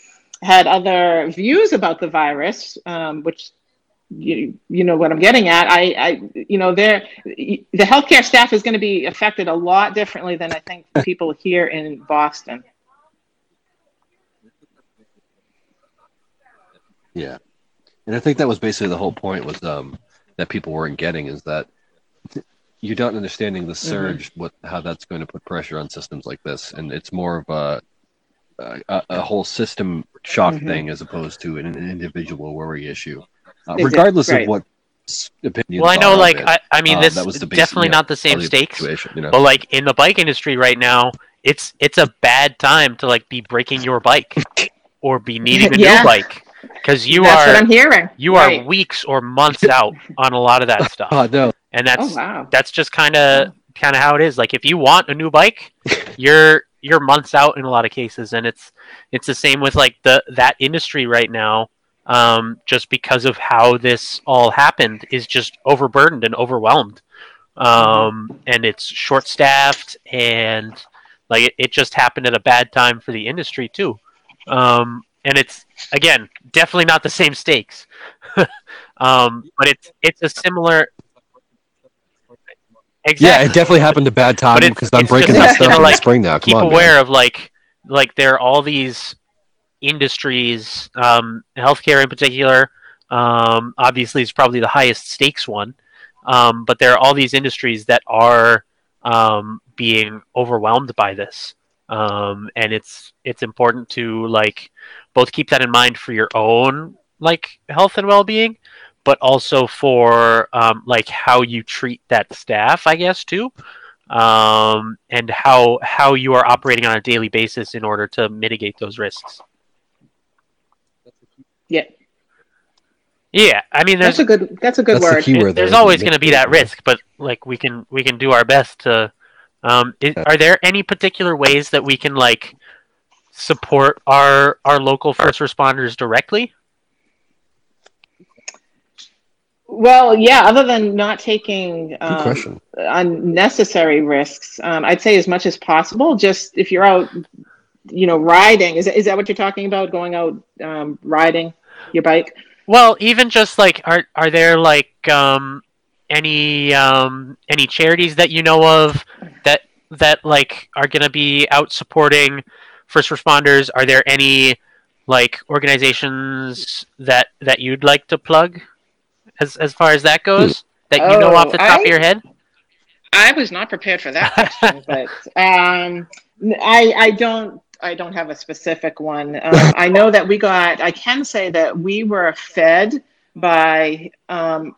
had other views about the virus, um, which you, you know what I'm getting at. I, I you know, there the healthcare staff is going to be affected a lot differently than I think people here in Boston. Yeah, and I think that was basically the whole point was um, that people weren't getting is that you're not understanding the surge, what how that's going to put pressure on systems like this, and it's more of a a, a whole system shock Mhm. thing as opposed to an, an individual worry issue, uh, regardless right. of what opinion. Well, I know, like, I, I mean, Um, this that was the definitely not the same stakes, Situation, you know? but like in the bike industry right now, it's it's a bad time to like be breaking your bike or be needing a Yeah. new bike because you That's what are I'm hearing. you Right. are weeks or months out on a lot of that stuff, Oh no, and that's Oh wow. that's just kind of kind of how it is. Like if you want a new bike, you're you're months out in a lot of cases, and it's it's the same with like the that industry right now. Um, just because of how this all happened, is just overburdened and overwhelmed, um, and it's short staffed, and like it, it just happened at a bad time for the industry too. Um, and it's again definitely not the same stakes, um, but it's it's a similar. Exactly yeah, it definitely happened a bad time because I'm breaking that stuff know, in the spring now. Come keep on, aware man. of like like there are all these industries um healthcare in particular um obviously is probably the highest stakes one. Um but there are all these industries that are um being overwhelmed by this. Um and it's it's important to like both keep that in mind for your own like health and well-being but also for um, like how you treat that staff i guess too. Um, and how how you are operating on a daily basis in order to mitigate those risks. Yeah, Yeah, I mean, there's that's a good. That's a good That's word. key word. there's there, always going to be that risk, but like we can we can do our best to. Um, i are there any particular ways that we can like support our our local first responders directly? Well, yeah. Other than not taking um, unnecessary risks, um, I'd say as much as possible. Just if you're out, you know, riding. Is that, is that what you're talking about? Going out um, riding your bike? Well, even just like are are there like um any um any charities that you know of that that like are going to be out supporting first responders? Are there any like organizations that that you'd like to plug as as far as that goes that you know off the Oh, top I- of your head? I was not prepared for that question, but um, I I don't I don't have a specific one. Um, I know that we got. I can say that we were fed by um,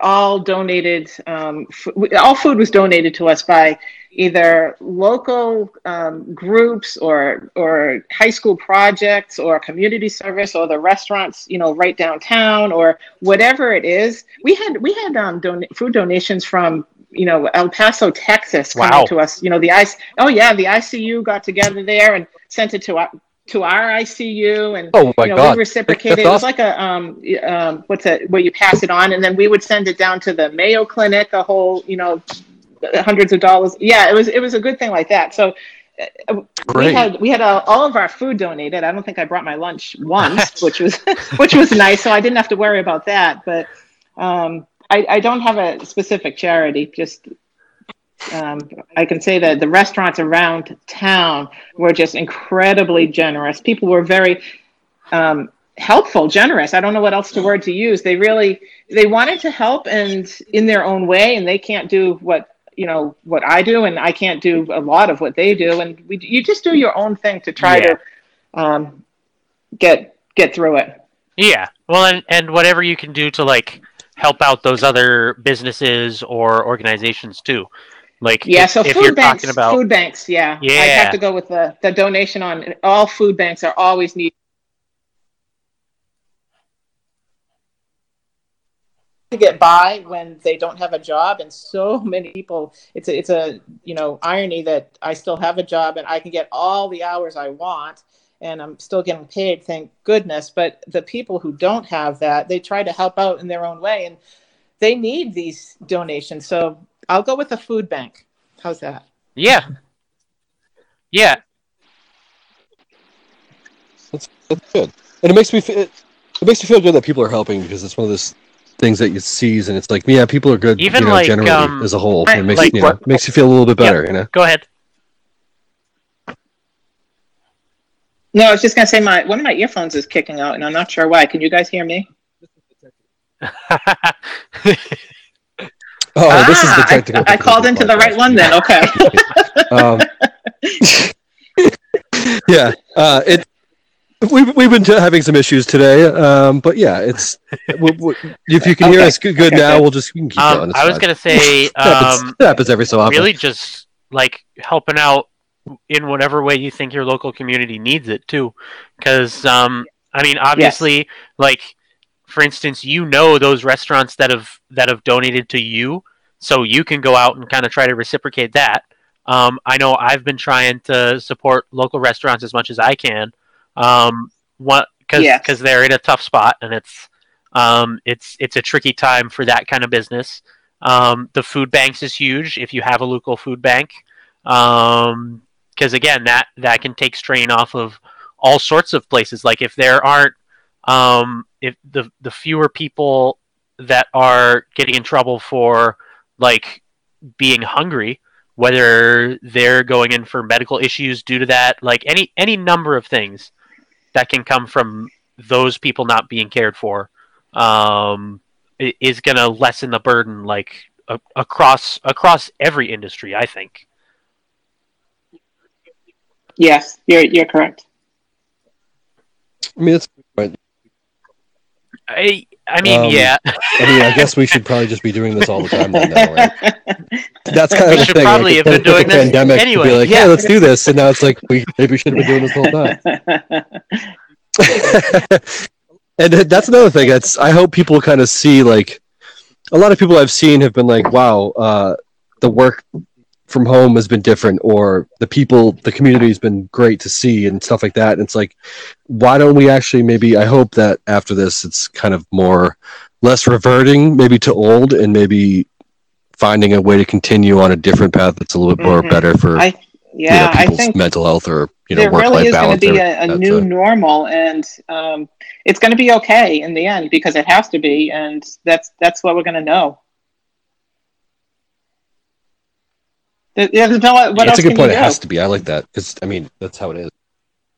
all donated. Um, f- all food was donated to us by either local um, groups or or high school projects or community service or the restaurants you know right downtown or whatever it is we had we had um, don- food donations from you know El Paso Texas coming Wow. to us you know the ice oh yeah the ICU got together there and sent it to our to our ICU and Oh my you know, god, we reciprocated. That's It was awesome. like a um, um, what's it? Where you pass it on, and then we would send it down to the Mayo Clinic. A whole, you know, hundreds of dollars. Yeah, it was it was a good thing like that. So uh, we had we had uh, all of our food donated. I don't think I brought my lunch once, which was which was nice. So I didn't have to worry about that. But um, I, I don't have a specific charity. Just um, I can say that the restaurants around town were just incredibly generous. People were very um, helpful, generous. I don't know what else the word to use. They really they wanted to help and in their own way, and they can't do what you know what I do, and I can't do a lot of what they do. And we, you just do your own thing to try Yeah. to um, get get through it. Yeah. Well, and and whatever you can do to like help out those other businesses or organizations too. Like Yeah, if, so if food you're banks, talking about food banks, yeah. yeah, I have to go with the, the donation on all food banks are always need. to get by when they don't have a job, and so many people. It's a, it's a you know irony that I still have a job and I can get all the hours I want, and I'm still getting paid. Thank goodness. But the people who don't have that, they try to help out in their own way, and they need these donations. So I'll go with a food bank. How's that? Yeah. Yeah. That's that's good, and it makes me feel it, it makes me feel good that people are helping because it's one of those things that you sees and it's like yeah people are good Even you know, like, generally um, as a whole I- it makes like you know, what- makes you feel a little bit Yep. better you know Go ahead. No, I was just gonna say my one of my earphones is kicking out, and I'm not sure why. Can you guys hear me? oh this is the Ah, technical I, I called into the right one then. Okay. um, yeah, uh, it. We've, we've been t- having some issues today, um, but yeah, it's. we we if you can hear us good, good Okay, now, good. we'll just we can keep going. um, it's I was fine. gonna say, It happens, um, it happens every so often. really just like helping out in whatever way you think your local community needs it too. Because um i mean obviously like for instance you know those restaurants that have that have donated to you so you can go out and kind of try to reciprocate that. Um i know i've been trying to support local restaurants as much as i can um what because Yes. they're in a tough spot and it's um it's it's a tricky time for that kind of business. Um, the food banks is huge if you have a local food bank, because again, that that can take strain off of all sorts of places. Like if there aren't, um, if the the fewer people that are getting in trouble for like being hungry, whether they're going in for medical issues due to that, like any any number of things that can come from those people not being cared for. Um, is going to lessen the burden like a- across across every industry i think yes, you're you're correct. I mean, it's. Right. I i mean Um, yeah I mean, I guess we should probably just be doing this all the time then, now, right? That's kind of We the thing. probably like, have it's been doing the this pandemic anyway, Be like, yeah. hey, let's do this, and now it's like we maybe should have been doing this all the whole time. and that's another thing. That's I hope people kind of see like a lot of people I've seen have been like, wow, uh, the work from home has been different, or the people, the community has been great to see, and stuff like that. And it's like, why don't we actually maybe? I hope that after this, it's kind of more less reverting, maybe to old, and maybe finding a way to continue on a different path that's a little bit more Mhm. better for I yeah, you know, I people's think mental health or you know there work really life is going to be a, a new a- normal, and um, it's going to be okay in the end because it has to be, and that's that's what we're going to know. There- Yeah, there's no, what That's else a good point. It do? has to be. I like that because I mean that's how it is.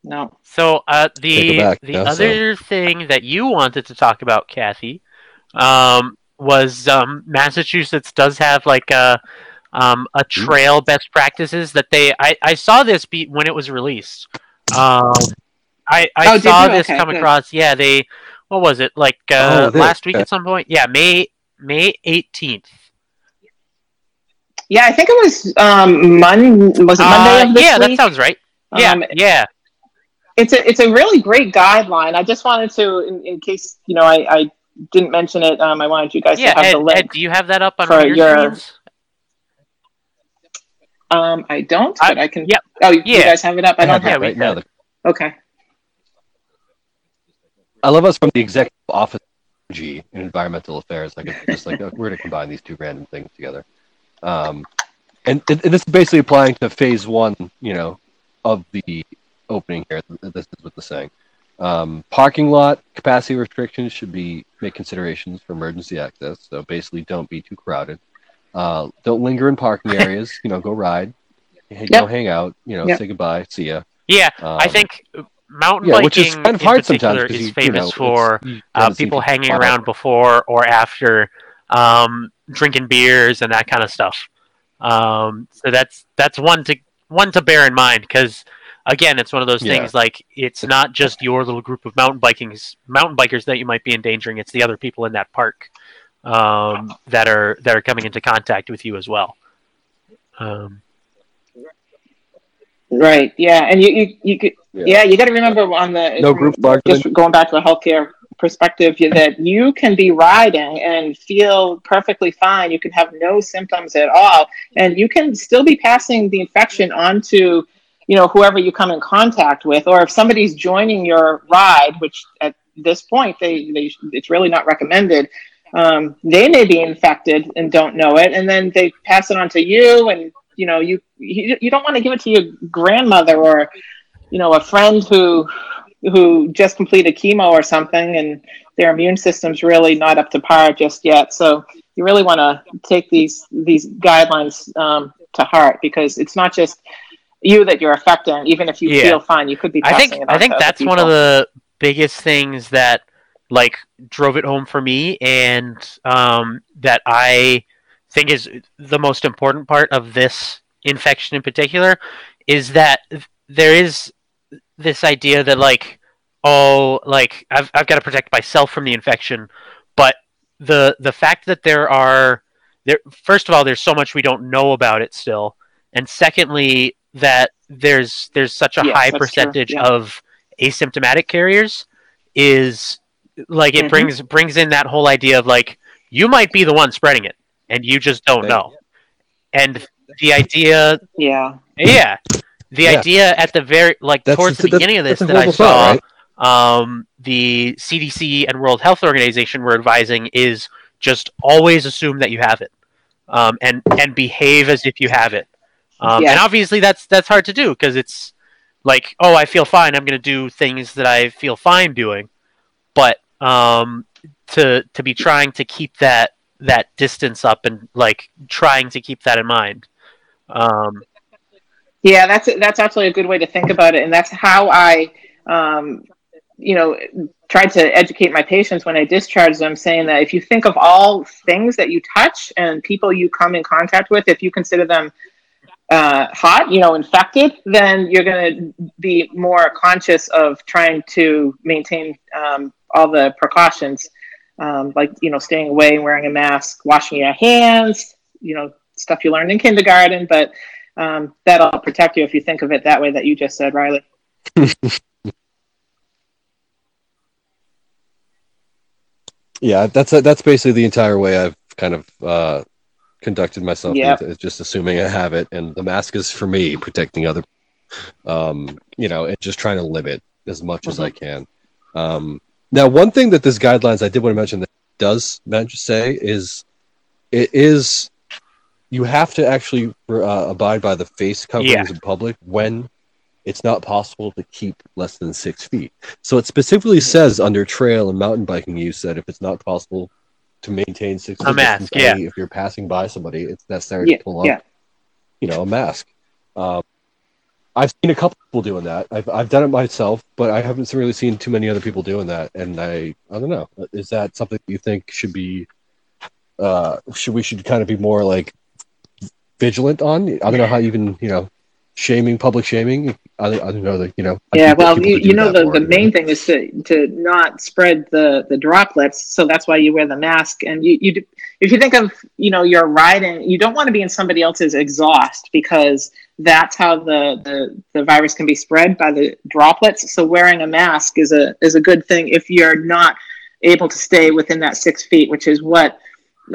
No. so uh the back, the yeah, so- other thing that you wanted to talk about kathy um was um massachusetts does have like a um a trail best practices that they i i saw this beat when it was released um i i Oh, saw this Okay, come good. across yeah they what was it like uh Oh, last week okay. at some point yeah may may 18th Yeah, I think it was um, Mon- was it Monday Uh, of this yeah, that sounds right. Yeah, Um, yeah. it's a it's a really great guideline. I just wanted to, in, in case you know, I, I didn't mention it. Um, I wanted you guys Yeah, to have Ed, the link. Ed, do you have that up on for one of your, your- screens? Um, I don't, but I can. yep. Oh, yeah. you guys have it up. I don't have have it right now. could. Okay. I love us from the executive office of Energy and environmental affairs. Like it's just like we're going to combine these two random things together. Um, and, and this is basically applying to phase one, you know, of the opening here. This is what they're saying. Um, parking lot capacity restrictions should be make considerations for emergency access. So basically, don't be too crowded. Uh, don't linger in parking areas. You know, go ride. Hey, Go Yep. hang out. You know, Yep. say goodbye. See ya. Yeah, I Um, think mountain yeah, biking which is kind of in hard sometimes particular is you, famous you know, for uh, people hanging around before or after, um, drinking beers and that kind of stuff. Um, so that's that's one to one to bear in mind because again, it's one of those Yeah. things like it's not just your little group of mountain bikings mountain bikers that you might be endangering; it's the other people in that park um, that are that are coming into contact with you as well. Um, Right. Yeah, and you you, you could Yeah. yeah, you got to remember on the No group just going back to the healthcare perspective that you can be riding and feel perfectly fine. You can have no symptoms at all, and you can still be passing the infection on to, you know, whoever you come in contact with, or if somebody's joining your ride, which at this point they, they it's really not recommended. Um, they may be infected and don't know it, and then they pass it on to you, and you know you you, you don't want to give it to your grandmother or you know a friend who who just completed chemo or something and their immune system's really not up to par just yet. So you really want to take these these guidelines um, to heart because it's not just you that you're affecting. Even if you yeah. feel fine, you could be. I think I think that's one of the biggest things that like drove it home for me, and um, that I think is the most important part of this infection in particular is that there is this idea that like oh like I've I've got to protect myself from the infection, but the the fact that there are there first of all there's so much we don't know about it still, and secondly that there's there's such a yes, high percentage yeah. of asymptomatic carriers is like it mm-hmm. brings brings in that whole idea of like you might be the one spreading it and you just don't know. And the idea yeah yeah the yeah. idea at the very like that's, towards the beginning of this that I saw, right? um, the CDC and World Health Organization were advising is just always assume that you have it, um, and and behave as if you have it. Um, yeah. And obviously that's that's hard to do because it's like, oh, I feel fine. I'm going to do things that I feel fine doing, but um, to to be trying to keep that that distance up and like trying to keep that in mind. Um, yeah, that's that's actually a good way to think about it, and that's how I, um, you know, tried to educate my patients when I discharged them, saying that if you think of all things that you touch and people you come in contact with, if you consider them uh, hot, you know, infected, then you're going to be more conscious of trying to maintain um, all the precautions, um, like you know, staying away, wearing a mask, washing your hands, you know, stuff you learned in kindergarten, but um, that'll protect you if you think of it that way that you just said, Riley. yeah, that's that's basically the entire way I've kind of uh, conducted myself. Yep. Just assuming I have it, and the mask is for me protecting other. Um, you know, and just trying to limit as much mm-hmm. as I mm-hmm. can. Um, now, one thing that this guidelines I did want to mention that does say is it is you have to actually uh, abide by the face coverings yeah. in public when it's not possible to keep less than six feet. So it specifically says under trail and mountain biking use that if it's not possible to maintain six a feet mask, yeah. if you're passing by somebody, it's necessary yeah, to pull up, yeah. you know, a mask. Um, I've seen a couple people doing that. I've I've done it myself, but I haven't really seen too many other people doing that. And I I don't know. Is that something you think should be? Uh, should we should kind of be more like vigilant on. I don't know how even you know shaming, public shaming. I, I don't know that you know. Yeah, well, you, you know the, the main thing is to to not spread the the droplets. So that's why you wear the mask. And you you if you think of you know you're riding, you don't want to be in somebody else's exhaust because that's how the, the the virus can be spread by the droplets. So wearing a mask is a is a good thing if you're not able to stay within that six feet, which is what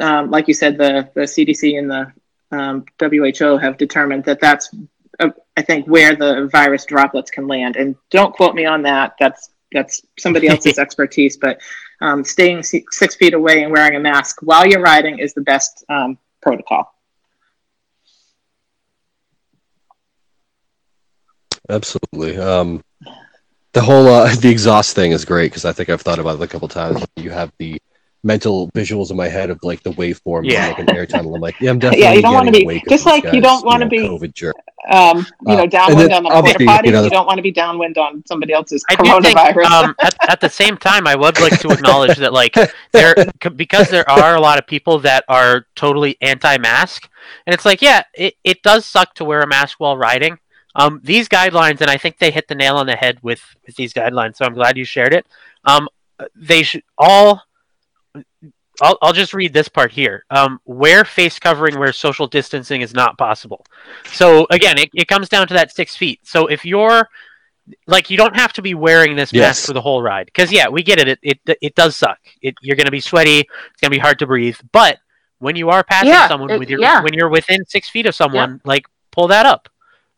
um, like you said, the the CDC and the um, WHO have determined that that's, uh, I think, where the virus droplets can land. And don't quote me on that. That's that's somebody else's expertise. But um, staying six feet away and wearing a mask while you're riding is the best um, protocol. Absolutely. Um, the whole uh, the exhaust thing is great because I think I've thought about it a couple times. You have the mental visuals in my head of like the waveform yeah. like an air tunnel. I'm like, yeah, I'm definitely yeah. You don't want to be just like guys, you don't want to be COVID jerk. Um, you know, uh, downwind on the porta potty. You, know, you, don't want to be downwind on somebody else's I coronavirus. Think, um, at, at, the same time, I would like to acknowledge that like there because there are a lot of people that are totally anti-mask, and it's like, yeah, it, it does suck to wear a mask while riding. Um, these guidelines, and I think they hit the nail on the head with, with these guidelines. So I'm glad you shared it. Um, they should all I'll, I'll just read this part here. Um, wear face covering where social distancing is not possible. So again, it, it comes down to that six feet. So if you're like you don't have to be wearing this Yes. mask for the whole ride because yeah we get it it it, it does suck it, you're going to be sweaty it's going to be hard to breathe but when you are passing Yeah, someone it- with your yeah. when you're within six feet of someone like pull that up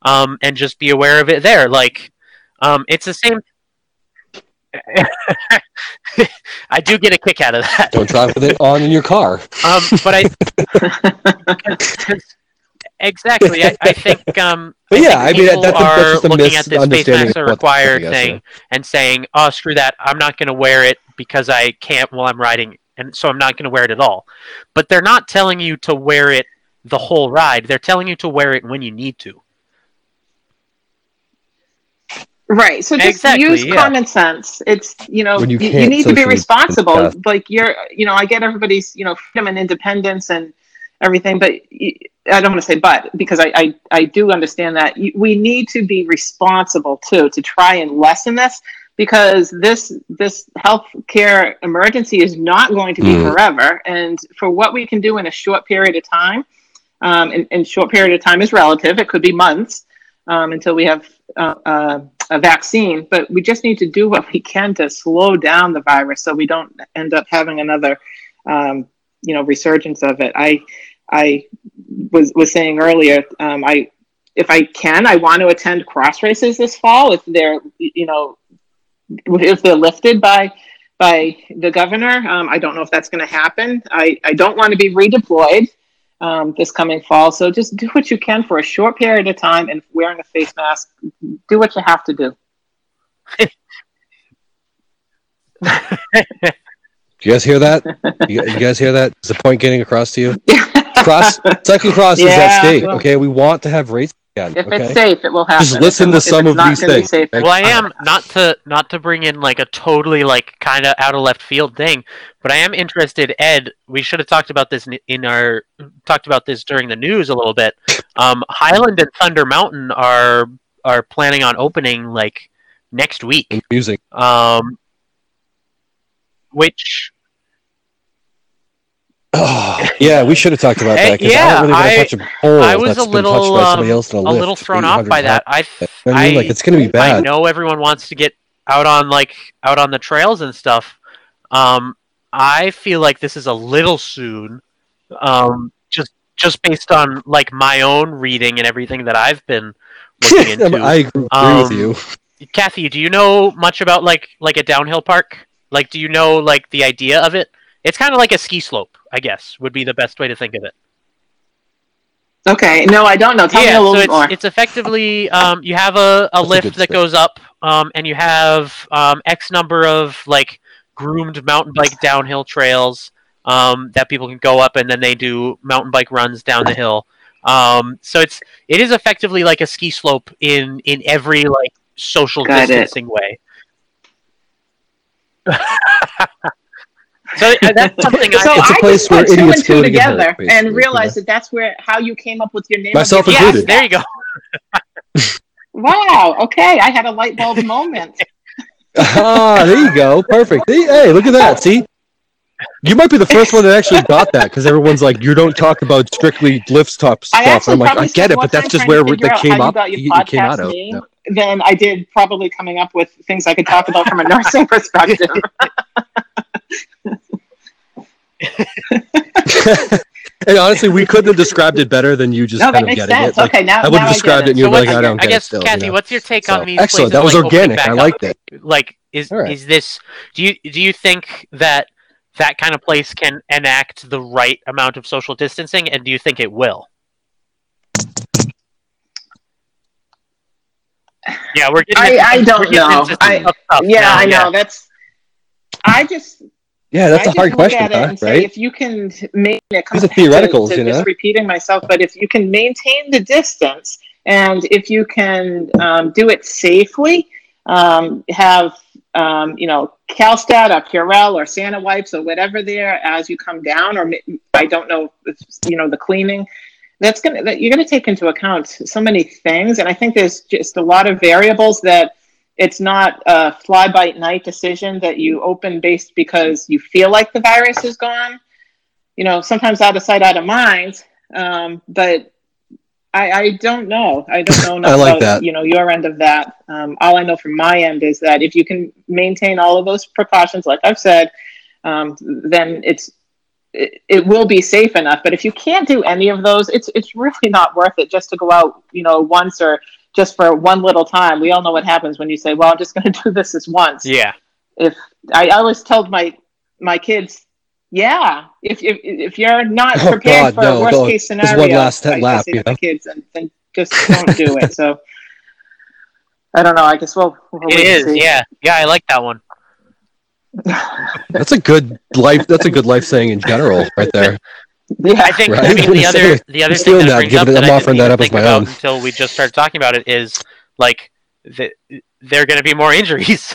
um and just be aware of it there like um it's the same I do get a kick out of that. Don't drive with it on in your car. Um, but I exactly. I, I think. Um, But I yeah, I think mean, people that's a- that's are a looking at this face misunderstanding masks are of what the fuck required thing and saying, "Oh, screw that! I'm not going to wear it because I can't while I'm riding, and so I'm not going to wear it at all." But they're not telling you to wear it the whole ride. They're telling you to wear it when you need to. Right. So just Exactly, use yeah. common sense. It's you know you you, you need to be responsible. distance, Like you're you know I get everybody's you know freedom and independence and everything, but I don't want to say but because I I, I do understand that we need to be responsible too to try and lessen this because this this healthcare emergency is not going to be Mm. forever, and for what we can do in a short period of time, um, and, and short period of time is relative. It could be months um, until we have uh, uh, a vaccine, but we just need to do what we can to slow down the virus so we don't end up having another, um, you know, resurgence of it. I, I was was saying earlier, um, I, if I can, I want to attend cross races this fall if they're, you know, if they're lifted by by the governor. Um, I don't know if that's going to happen. I, I don't want to be redeployed um, this coming fall. So just do what you can for a short period of time and wearing a face mask. Do what you have to do. Do you guys hear that? You, you guys hear that? Is the point getting across to you? Cross, second cross is at Yeah, stake. Okay, we want to have races again. If okay, it's safe, it will happen. just listen If to it- some of not these things. safe. Well, I am not to not to bring in like a totally like kind of out of left field thing, but I am interested. Ed, we should have talked about this in- in our talked about this during the news a little bit. Um, Highland and Thunder Mountain are are planning on opening like next week. Music. Um, which Oh, yeah, we should have talked about that. I yeah, don't really I- to touch a hole I was a little um, somebody else in a a, little thrown off by that. I I mean, like it's going to be bad. I know everyone wants to get out on like out on the trails and stuff. Um, I feel like this is a little soon. Um, just just based on like my own reading and everything that I've been looking into. I agree Um, with you. Kathy, do you know much about like like a downhill park? Like, do you know like the idea of it? It's kind of like a ski slope, I guess, would be the best way to think of it. Okay. No, I don't know. Tell me a little so bit it's, more. it's effectively um, you have a, a That's a lift good that stick. goes up, um, and you have um, X number of like groomed mountain bike downhill trails um, that people can go up, and then they do mountain bike runs down the hill. Um, so it's it is effectively like a ski slope in in every like social Got it. distancing way. so uh, that's something so I It's a I place just where put two and two go to hurt, together and realized that that's where how you came up with your name. of Myself your yes, included. there you go. Wow. Okay, I had a light bulb moment. ah, there you go. Perfect. Hey, hey, look at that. See? You might be the first one that actually got that because everyone's like, you don't talk about strictly lift top stuff. I'm like, I get it, but that's just where to it figure that came up. got You, you came out of. name. No. than I did probably coming up with things I could talk about from a nursing perspective. And honestly, we couldn't have described it better than you just no, kind of getting sense. it. Like, okay, now I would now have described it, get and you're So like, I don't I guess, still. Kathy, you know? what's your take So, on these? excellent. places, That was like, organic. back I up? liked it. like is All right. is this do you do you think that that kind of place can enact the right amount of social distancing and do you think it will yeah we're getting I- into I don't we're getting know. I- Yeah, now, I know. That's. I just. Yeah, that's I a hard question, huh? and say, right? If you can make it comes These are to- theoreticals, to you know? Just repeating myself, but if you can maintain the distance and if you can um, do it safely, um, have um, you know Calstat or Purell or Santa wipes or whatever there as you come down, or I don't know, you know, the cleaning. That's gonna that you're gonna take into account so many things, and I think there's just a lot of variables that it's not a fly by night decision that you open based because you feel like the virus is gone. You know, sometimes out of sight, out of mind. Um, but I, I don't know. I don't know enough I like about that. you know your end of that. Um, all I know from my end is that if you can maintain all of those precautions, like I've said, um, then it's it, it will be safe enough. But if you can't do any of those, it's it's really not worth it just to go out, you know, once or just for one little time. We all know what happens when you say, "Well, I'm just going to do this this once." Yeah. If I, I always told my my kids, yeah, if if, if you're not Oh, prepared God, for no, a worst no, case there's scenario, one last I, I lap, you to my know? kids, and then just don't do it. So I don't know. I guess we'll. we'll It wait and is. see. Yeah. Yeah. I like that one. That's a good life. That's a good life saying in general, right there. Yeah. I think. Right? I mean, the I'm other saying- the other I'm thing that that, brings up that I'm offering that up as my own. until we just started talking about it is like the, there are going to be more injuries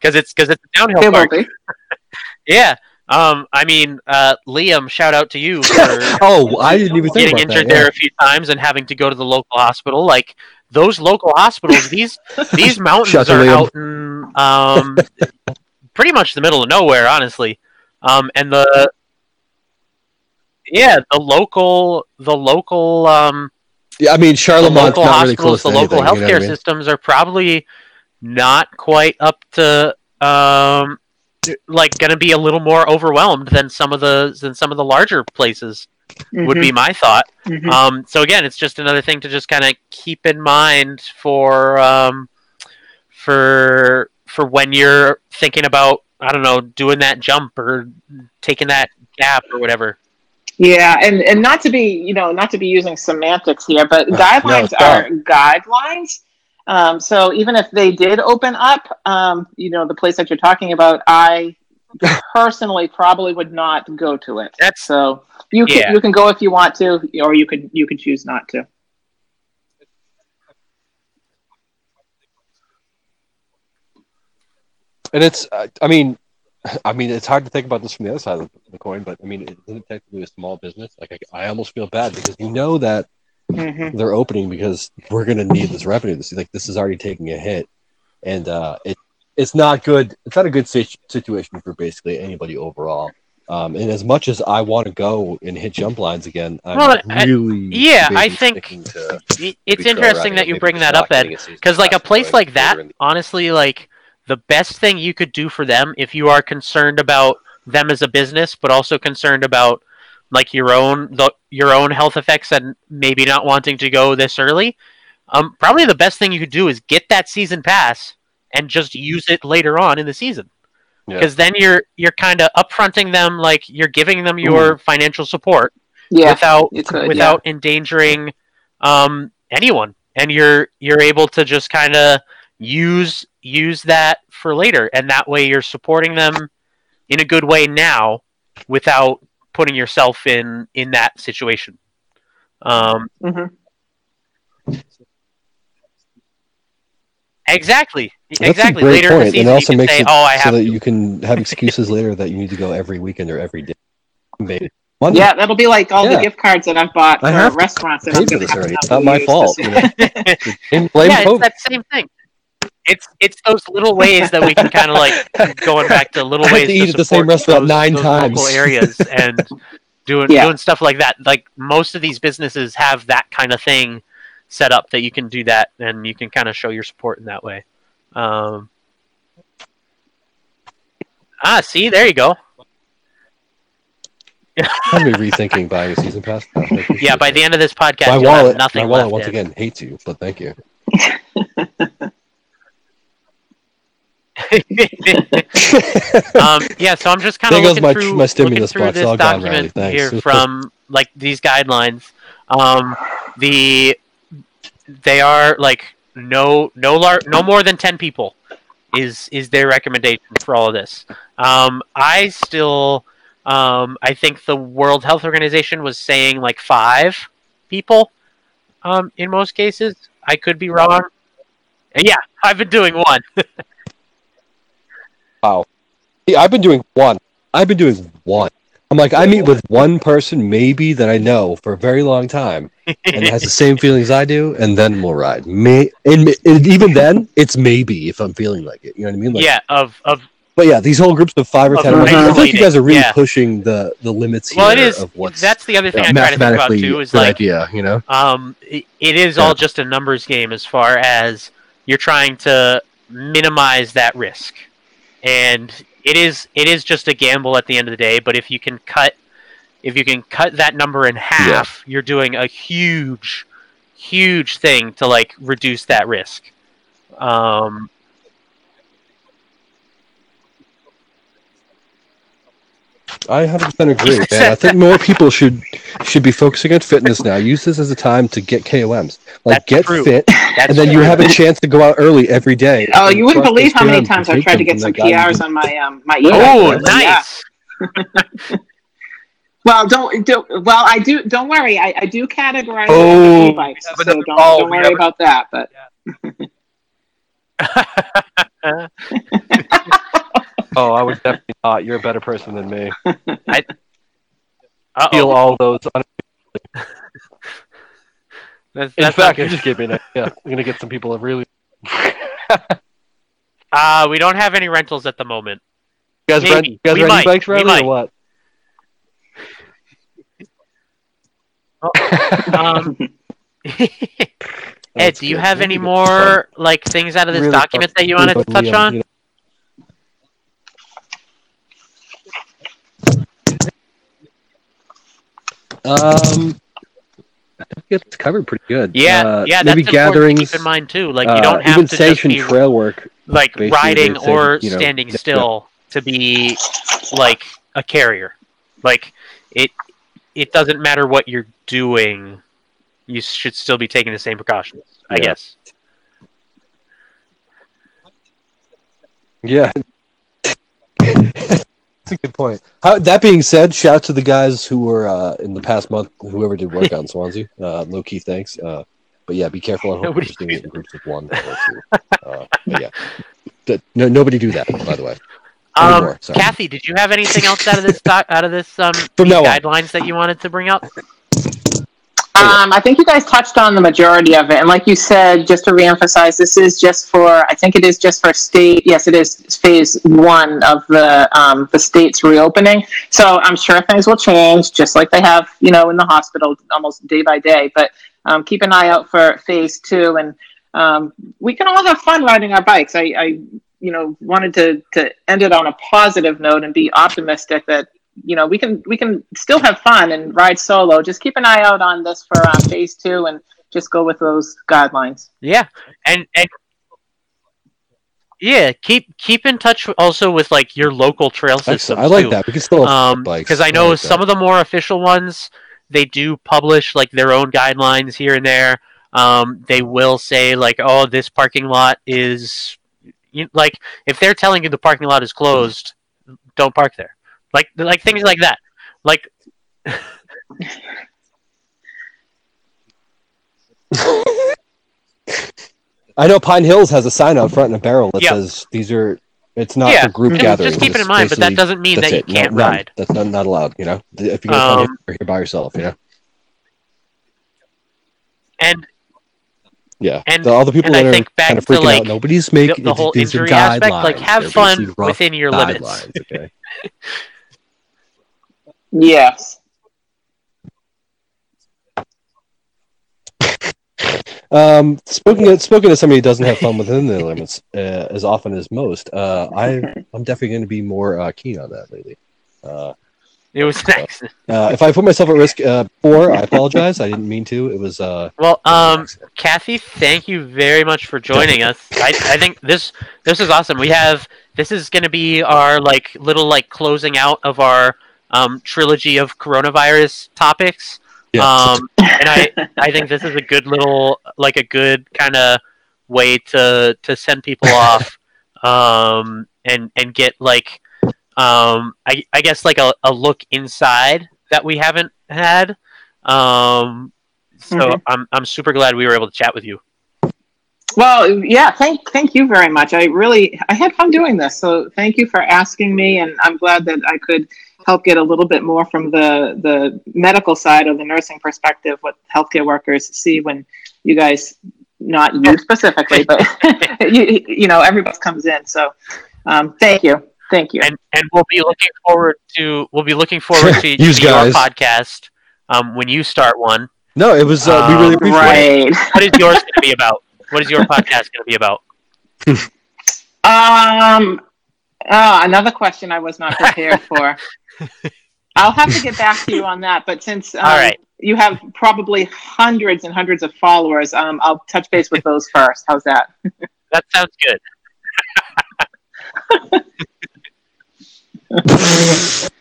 because it's because it's a downhill They will park. be. Yeah. Um. I mean, uh, Liam, shout out to you for Oh, I didn't even think getting injured that. there a few times and having to go to the local hospital. Like those local hospitals, these these mountains Shout are Liam. out in um, pretty much the middle of nowhere, honestly. Um, and the yeah, the local the local um, Yeah, I mean the Charlemont's local not really close hospitals, the to local anything, you know healthcare I mean? systems are probably not quite up to um, like going to be a little more overwhelmed than some of the than some of the larger places would be my thought. Mhm. Um, so again, it's just another thing to just kind of keep in mind for um, for for when you're thinking about I don't know doing that jump or taking that gap or whatever. Yeah, and and not to be you know not to be using semantics here, but no, guidelines stop. are guidelines. Um, so even if they did open up, um, you know, the place that you're talking about, I personally probably would not go to it. That's So you can Yeah. you can go if you want to, or you could you could choose not to. And it's, uh, I mean, I mean, it's hard to think about this from the other side of the coin, but I mean, it isn't technically a small business. Like, I, I almost feel bad because you know that hmm they're opening because we're going to need this revenue. This like this is already taking a hit, and uh, it it's not good. It's not a good sit- situation for basically anybody overall. Um, and as much as I want to go and hit jump lines again, I'm Well, I- really yeah, I think it's interesting that you bring that up, Ed. getting a season Because like a place like that, later in the- honestly, like the best thing you could do for them if you are concerned about them as a business, but also concerned about like your own the, your own health effects and maybe not wanting to go this early. Um, probably the best thing you could do is get that season pass and just use it later on in the season. Yeah. Because then you're you're kind of upfronting them, like you're giving them your financial support Yeah, without could, without endangering um, anyone, and you're you're able to just kind of use use that for later, and that way you're supporting them in a good way now without putting yourself in in that situation. Um, hmm exactly, That's a exactly. great Later in the point, season, and it also you can makes say, it "Oh, I so have that to." you can have excuses later that you need to go every weekend or every day. Maybe. Monday. Yeah, that'll be like all Yeah. the gift cards that I've bought I for have to restaurants that pay I'm for this already. It's not my fault. You know? Blame yeah, COVID. it's that same thing. It's it's those little ways that we can kind of like going back to little ways to eat at the same restaurant those- nine those times. local areas and doing Yeah. doing stuff like that. Like most of these businesses have that kind of thing set up that you can do that and you can kind of show your support in that way. Um, ah, see, there you go. I'm be rethinking buying a season pass. I Yeah, by the end of this podcast, my you'll have wallet, nothing my wallet left once in. again hates you, but thank you. um, yeah, so I'm just kind of looking my- through, my stimulus through box. this All gone, document Riley. Here from like these guidelines. Um, the they are like no no lar- no more than ten people is is their recommendation for all of this. Um, I still um, I think the World Health Organization was saying like five people um, in most cases. I could be wrong. Yeah, I've been doing one. Wow. See, I've been doing one. I've been doing one. I'm like, I meet with one person maybe that I know for a very long time and has the same feelings I do, and then we'll ride. May and, and even then, it's maybe if I'm feeling like it. You know what I mean? Like, yeah, of of But yeah, these whole groups of five or Of ten. I think you guys are really yeah. pushing the the limits here Well, it is. of what's That's the other thing uh, I try to think about too. Is like, idea. You know. um, it, it is Yeah. all just a numbers game as far as you're trying to minimize that risk, and it is it is just a gamble at the end of the day. But if you can cut if you can cut that number in half, you're doing a huge, huge thing to like reduce that risk. Um, I 100% agree, man. I think more people should should be focusing on fitness now. Use this as a time to get KOMs. Like That's get true. fit, that's and then you have a chance to go out early every day. Oh, you wouldn't believe how many times I've tried to get some that guy who PRs on my um my Oh, e-bike. Yeah. nice. Well, don't don't. Well, I do. Don't worry. I, I do categorize Oh, it e-bikes, so don't, oh, don't worry never- about that. But Oh, I would definitely not. You're a better person than me. Uh-oh. Feel all those. That's, In that's not fact, you good. just gave me an idea. I'm gonna get some people that really. Uh, we don't have any rentals at the moment. You guys Maybe. rent, you guys We rent might. e-bikes We or what? Um, Ed, do you have any more like things out of this Really document that you wanted to touch fun, on? you know. Um, I think it's covered pretty good. Yeah, Uh, yeah, maybe gatherings. to keep in mind too. Like uh, you don't have even to just sanctioned be trail work. like riding or you know, standing still to be like a carrier. Like it, it doesn't matter what you're doing. You should still be taking the same precautions. I Yeah. guess. Yeah. A good point. How, that being said, shout out to the guys who were uh, in the past month, whoever did work on Swansea. Uh, low key thanks. Uh, but yeah, be careful on Nobody hosting it in groups of one or two. Uh, but yeah, Th- no, nobody do that. By the way, Um, Anymore. Kathy, did you have anything else out of this out of this um From now on. guidelines that you wanted to bring up? Um, I think you guys touched on the majority of it, and like you said, just to reemphasize, this is just for. I think it is just for state. Yes, it is phase one of the um, the state's reopening. So I'm sure things will change, just like they have, you know, in the hospital, almost day by day. But um, keep an eye out for phase two, and um, we can all have fun riding our bikes. I, I, you know, wanted to to end it on a positive note and be optimistic that you know we can we can still have fun and ride solo just keep an eye out on this for uh, phase two and just go with those guidelines Yeah, and and yeah, keep keep in touch also with like your local trail systems. Excellent. I like too. that. We can still um bikes. because I know like some that. of the more official ones they do publish like their own guidelines here and there. Um, they will say like, oh, this parking lot is you, like if they're telling you the parking lot is closed, don't park there. Like like things like that. Like I know Pine Hills has a sign out front and a barrel that Yeah. says these are. It's not yeah, for group gatherings. just keep it in mind, but that doesn't mean that you it. Can't none. ride. That's not, not allowed. You know, if you're gonna come Um, here, here by yourself. You know. And Yeah. and- The- all the people and I that are think back kind of to, freaking like, out. Nobody's making the whole these are injury aspect, like have fun within your limits. okay? yes Um, speaking of, speaking of somebody who doesn't have fun within their limits uh, as often as most, uh, I I'm definitely going to be more uh, keen on that lately. Uh, It was an accident. uh, if I put myself at risk uh, before, I apologize. I didn't mean to. It was uh, Well, it was an um. Kathy, thank you very much for joining us. I, I think this this is awesome. We have this is going to be our like little like closing out of our um, trilogy of coronavirus topics. Yeah. Um, and I I think this is a good little like a good kind of way to to send people off um, and and get like um, I I guess like a, a look inside that we haven't had. Um, so Mhm. I'm I'm super glad we were able to chat with you. well yeah thank thank you very much i really i had fun doing this so thank you for asking me and i'm glad that i could help get a little bit more from the the medical side or the nursing perspective what healthcare workers see when you guys not you specifically but you, you know everybody comes in so um, thank you Thank you. and and we'll be looking forward to we'll be looking forward to, Yous to your podcast um, when you start one. No, it was. Uh, we really Um, appreciate it. What is yours going to be about? What is your podcast going to be about? Um, oh, another question I was not prepared for. I'll have to get back to you on that. But since um, All right. you have probably hundreds and hundreds of followers, um, I'll touch base with those first. How's that? That sounds good.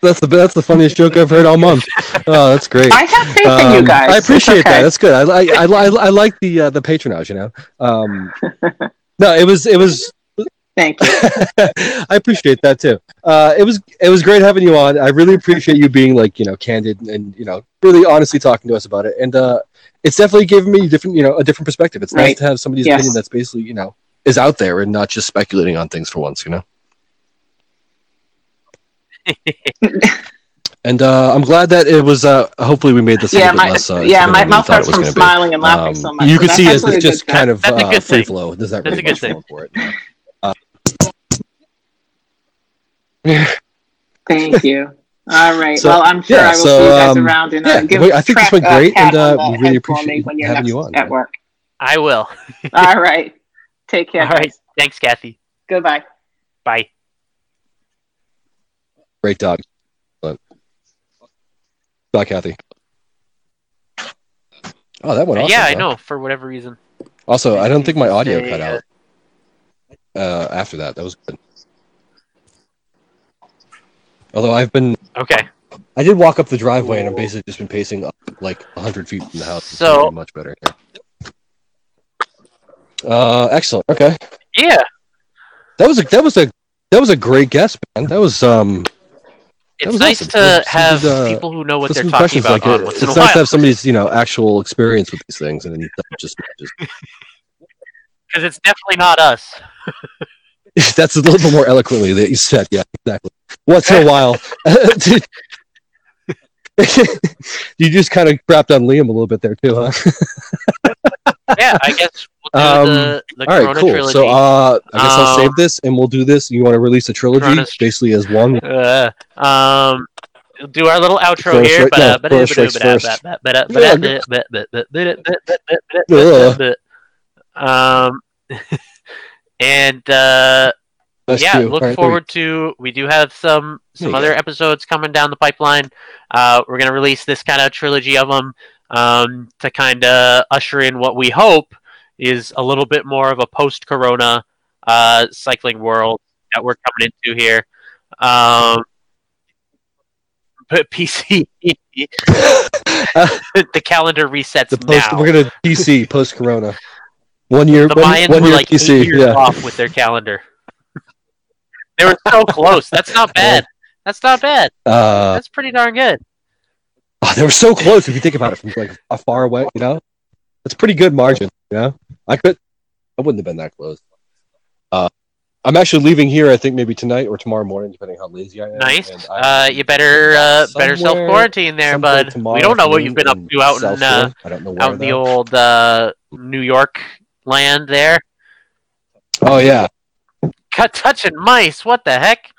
That's the that's the funniest joke I've heard all month. Oh, that's great. I have faith in you Um, guys. I appreciate okay. that. That's good. I I, I, I, I like the uh, the patronage. You know. Um, no, it was it was. Thank you. I appreciate that too. Uh, it was it was great having you on. I really appreciate you being like you know candid and you know really honestly talking to us about it. And uh, it's definitely given me different you know a different perspective. It's nice to have somebody's Yes. opinion that's basically you know is out there and not just speculating on things for once. You know. And uh, I'm glad that it was. Uh, hopefully, we made this a yeah, little bit my less. Uh, yeah, my mouth thought it hurts was from gonna be. smiling and laughing Um, so much. You so could see it's, actually a it's good just kind of a uh, good free flow. Does that That's really a good much thing. for it. Thank you. All right. So, well, I'm sure yeah, I will so, see you guys um, around and yeah, uh, give wait, I think this track, went uh, great, pat and, uh, we really head for appreciate when you're having you on. at work. I will. All right. Take care. All right. guys. Thanks, Kathy. Goodbye. Bye. Great dog. Bye, Kathy. Oh, that went awesome. yeah, I huh? know. For whatever reason. Also, I don't think my audio cut uh, out uh, after that. That was good. Although I've been, Okay. I did walk up the driveway and I've basically just been pacing up like hundred feet from the house. So- much better. Here. Uh, excellent. Okay, Yeah. that was a that was a that was a great guess, man. That was um. It's was nice awesome. to Some have good, uh, people who know what Put they're talking about like on it. once It's in a nice while. to have somebody's you know actual experience with these things, and then you don't just just Because it's definitely not us. That's a little bit more eloquently that you said. Yeah, exactly. Once in a while, you just kind of crapped on Liam a little bit there too, huh? Yeah, I guess we'll do Um, the, the All right, Corona cool. trilogy. So, uh, I guess I'll Um, save this and we'll do this. You want to release a trilogy, Corona's- basically as one. Uh, um, do our little outro Corona here. strike- no, Corona strikes first. Um, and uh, That's yeah, two. look right, forward to. We do have some some other go. episodes coming down the pipeline. Uh, we're gonna release this kind of trilogy of them um, to kind of usher in what we hope is a little bit more of a post-corona uh, cycling world that we're coming into here. Um, but PC, the calendar resets the post, now. we're gonna PC post Corona. One year, the one, Mayans one were year like eight PC. years Yeah, off with their calendar. They were so close. That's not bad. That's not bad. uh, That's pretty darn good. oh, they were so close. If you think about it from like a far away, you know, that's pretty good margin. You know, I could, I wouldn't have been that close. Uh, I'm actually leaving here. I think maybe tonight or tomorrow morning, depending how lazy I am. Nice. I- Uh, you better uh, better self quarantine there, bud. We don't know what you've been up to out in uh, I don't know where out in the old uh, New York land there. Oh yeah, touching mice. What the heck?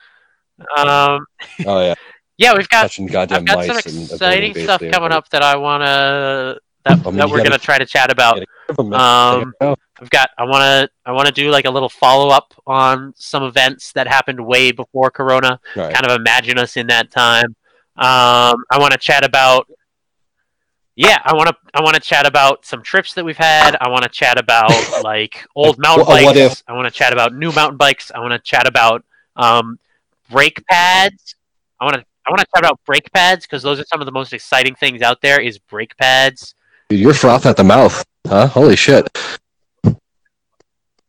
Um, oh yeah, yeah, we've got touching goddamn I've got mice. some exciting stuff there. coming up that I wanna that, I mean, that we're gotta- gonna try to chat about. Give 'em a- Um, oh, I've got I want to I want to do like a little follow up on some events that happened way before Corona. right. Kind of imagine us in that time. Um, I want to chat about. Yeah, I want to I want to chat about some trips that we've had. I want to chat about like old mountain What- what bikes. if- I want to chat about new mountain bikes. I want to chat about um, brake pads. I want to I want to chat about brake pads because those are some of the most exciting things out there. Is brake pads. Dude, you're froth at the mouth, huh? Holy shit!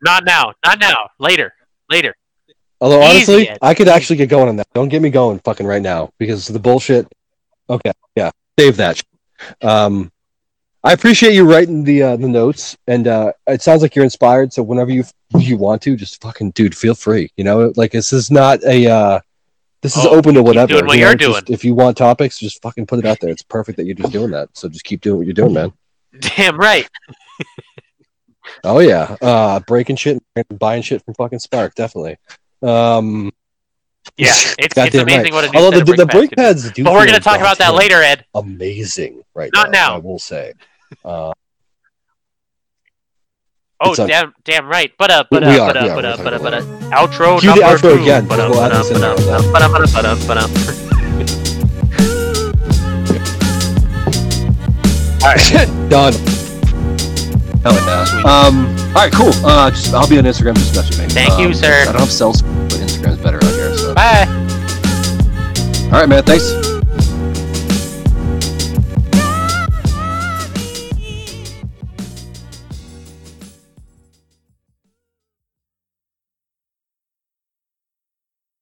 Not now. Not now. Later. Later. Although honestly. I could actually get going on that. Don't get me going fucking right now because the bullshit. Okay, yeah, save that. Um, I appreciate you writing the uh, the notes, and uh, it sounds like you're inspired. So whenever you you want to, just fucking dude, feel free. You know, like this is not a. Uh, this is Oh, open to whatever. doing what you know, you're just- If you want topics, just fucking put it out there. It's perfect that you're just doing that. So just keep doing what you're doing, man. Damn right. Oh yeah, uh, breaking shit, and buying shit from fucking Spark, definitely. Um, Yeah, it's, it's amazing right. what a new Although set the, the brake brake pads pads do. But we're going to talk about that later, Ed. Amazing, right Not now. I will say. Uh, Oh, It's a- damn, damn right. But uh, but uh, but uh, but uh, but uh, but uh, outro Cue the outro two. again, But uh, we'll but uh, but uh, but uh, but uh, but uh, uh. All right. done. Hell yeah. Um. All right. Cool. Uh. Just I'll be on Instagram. Just message me. Thank you, Um, sir. I don't have cells, but Instagram's better on here. So. Bye. All right, man. Thanks.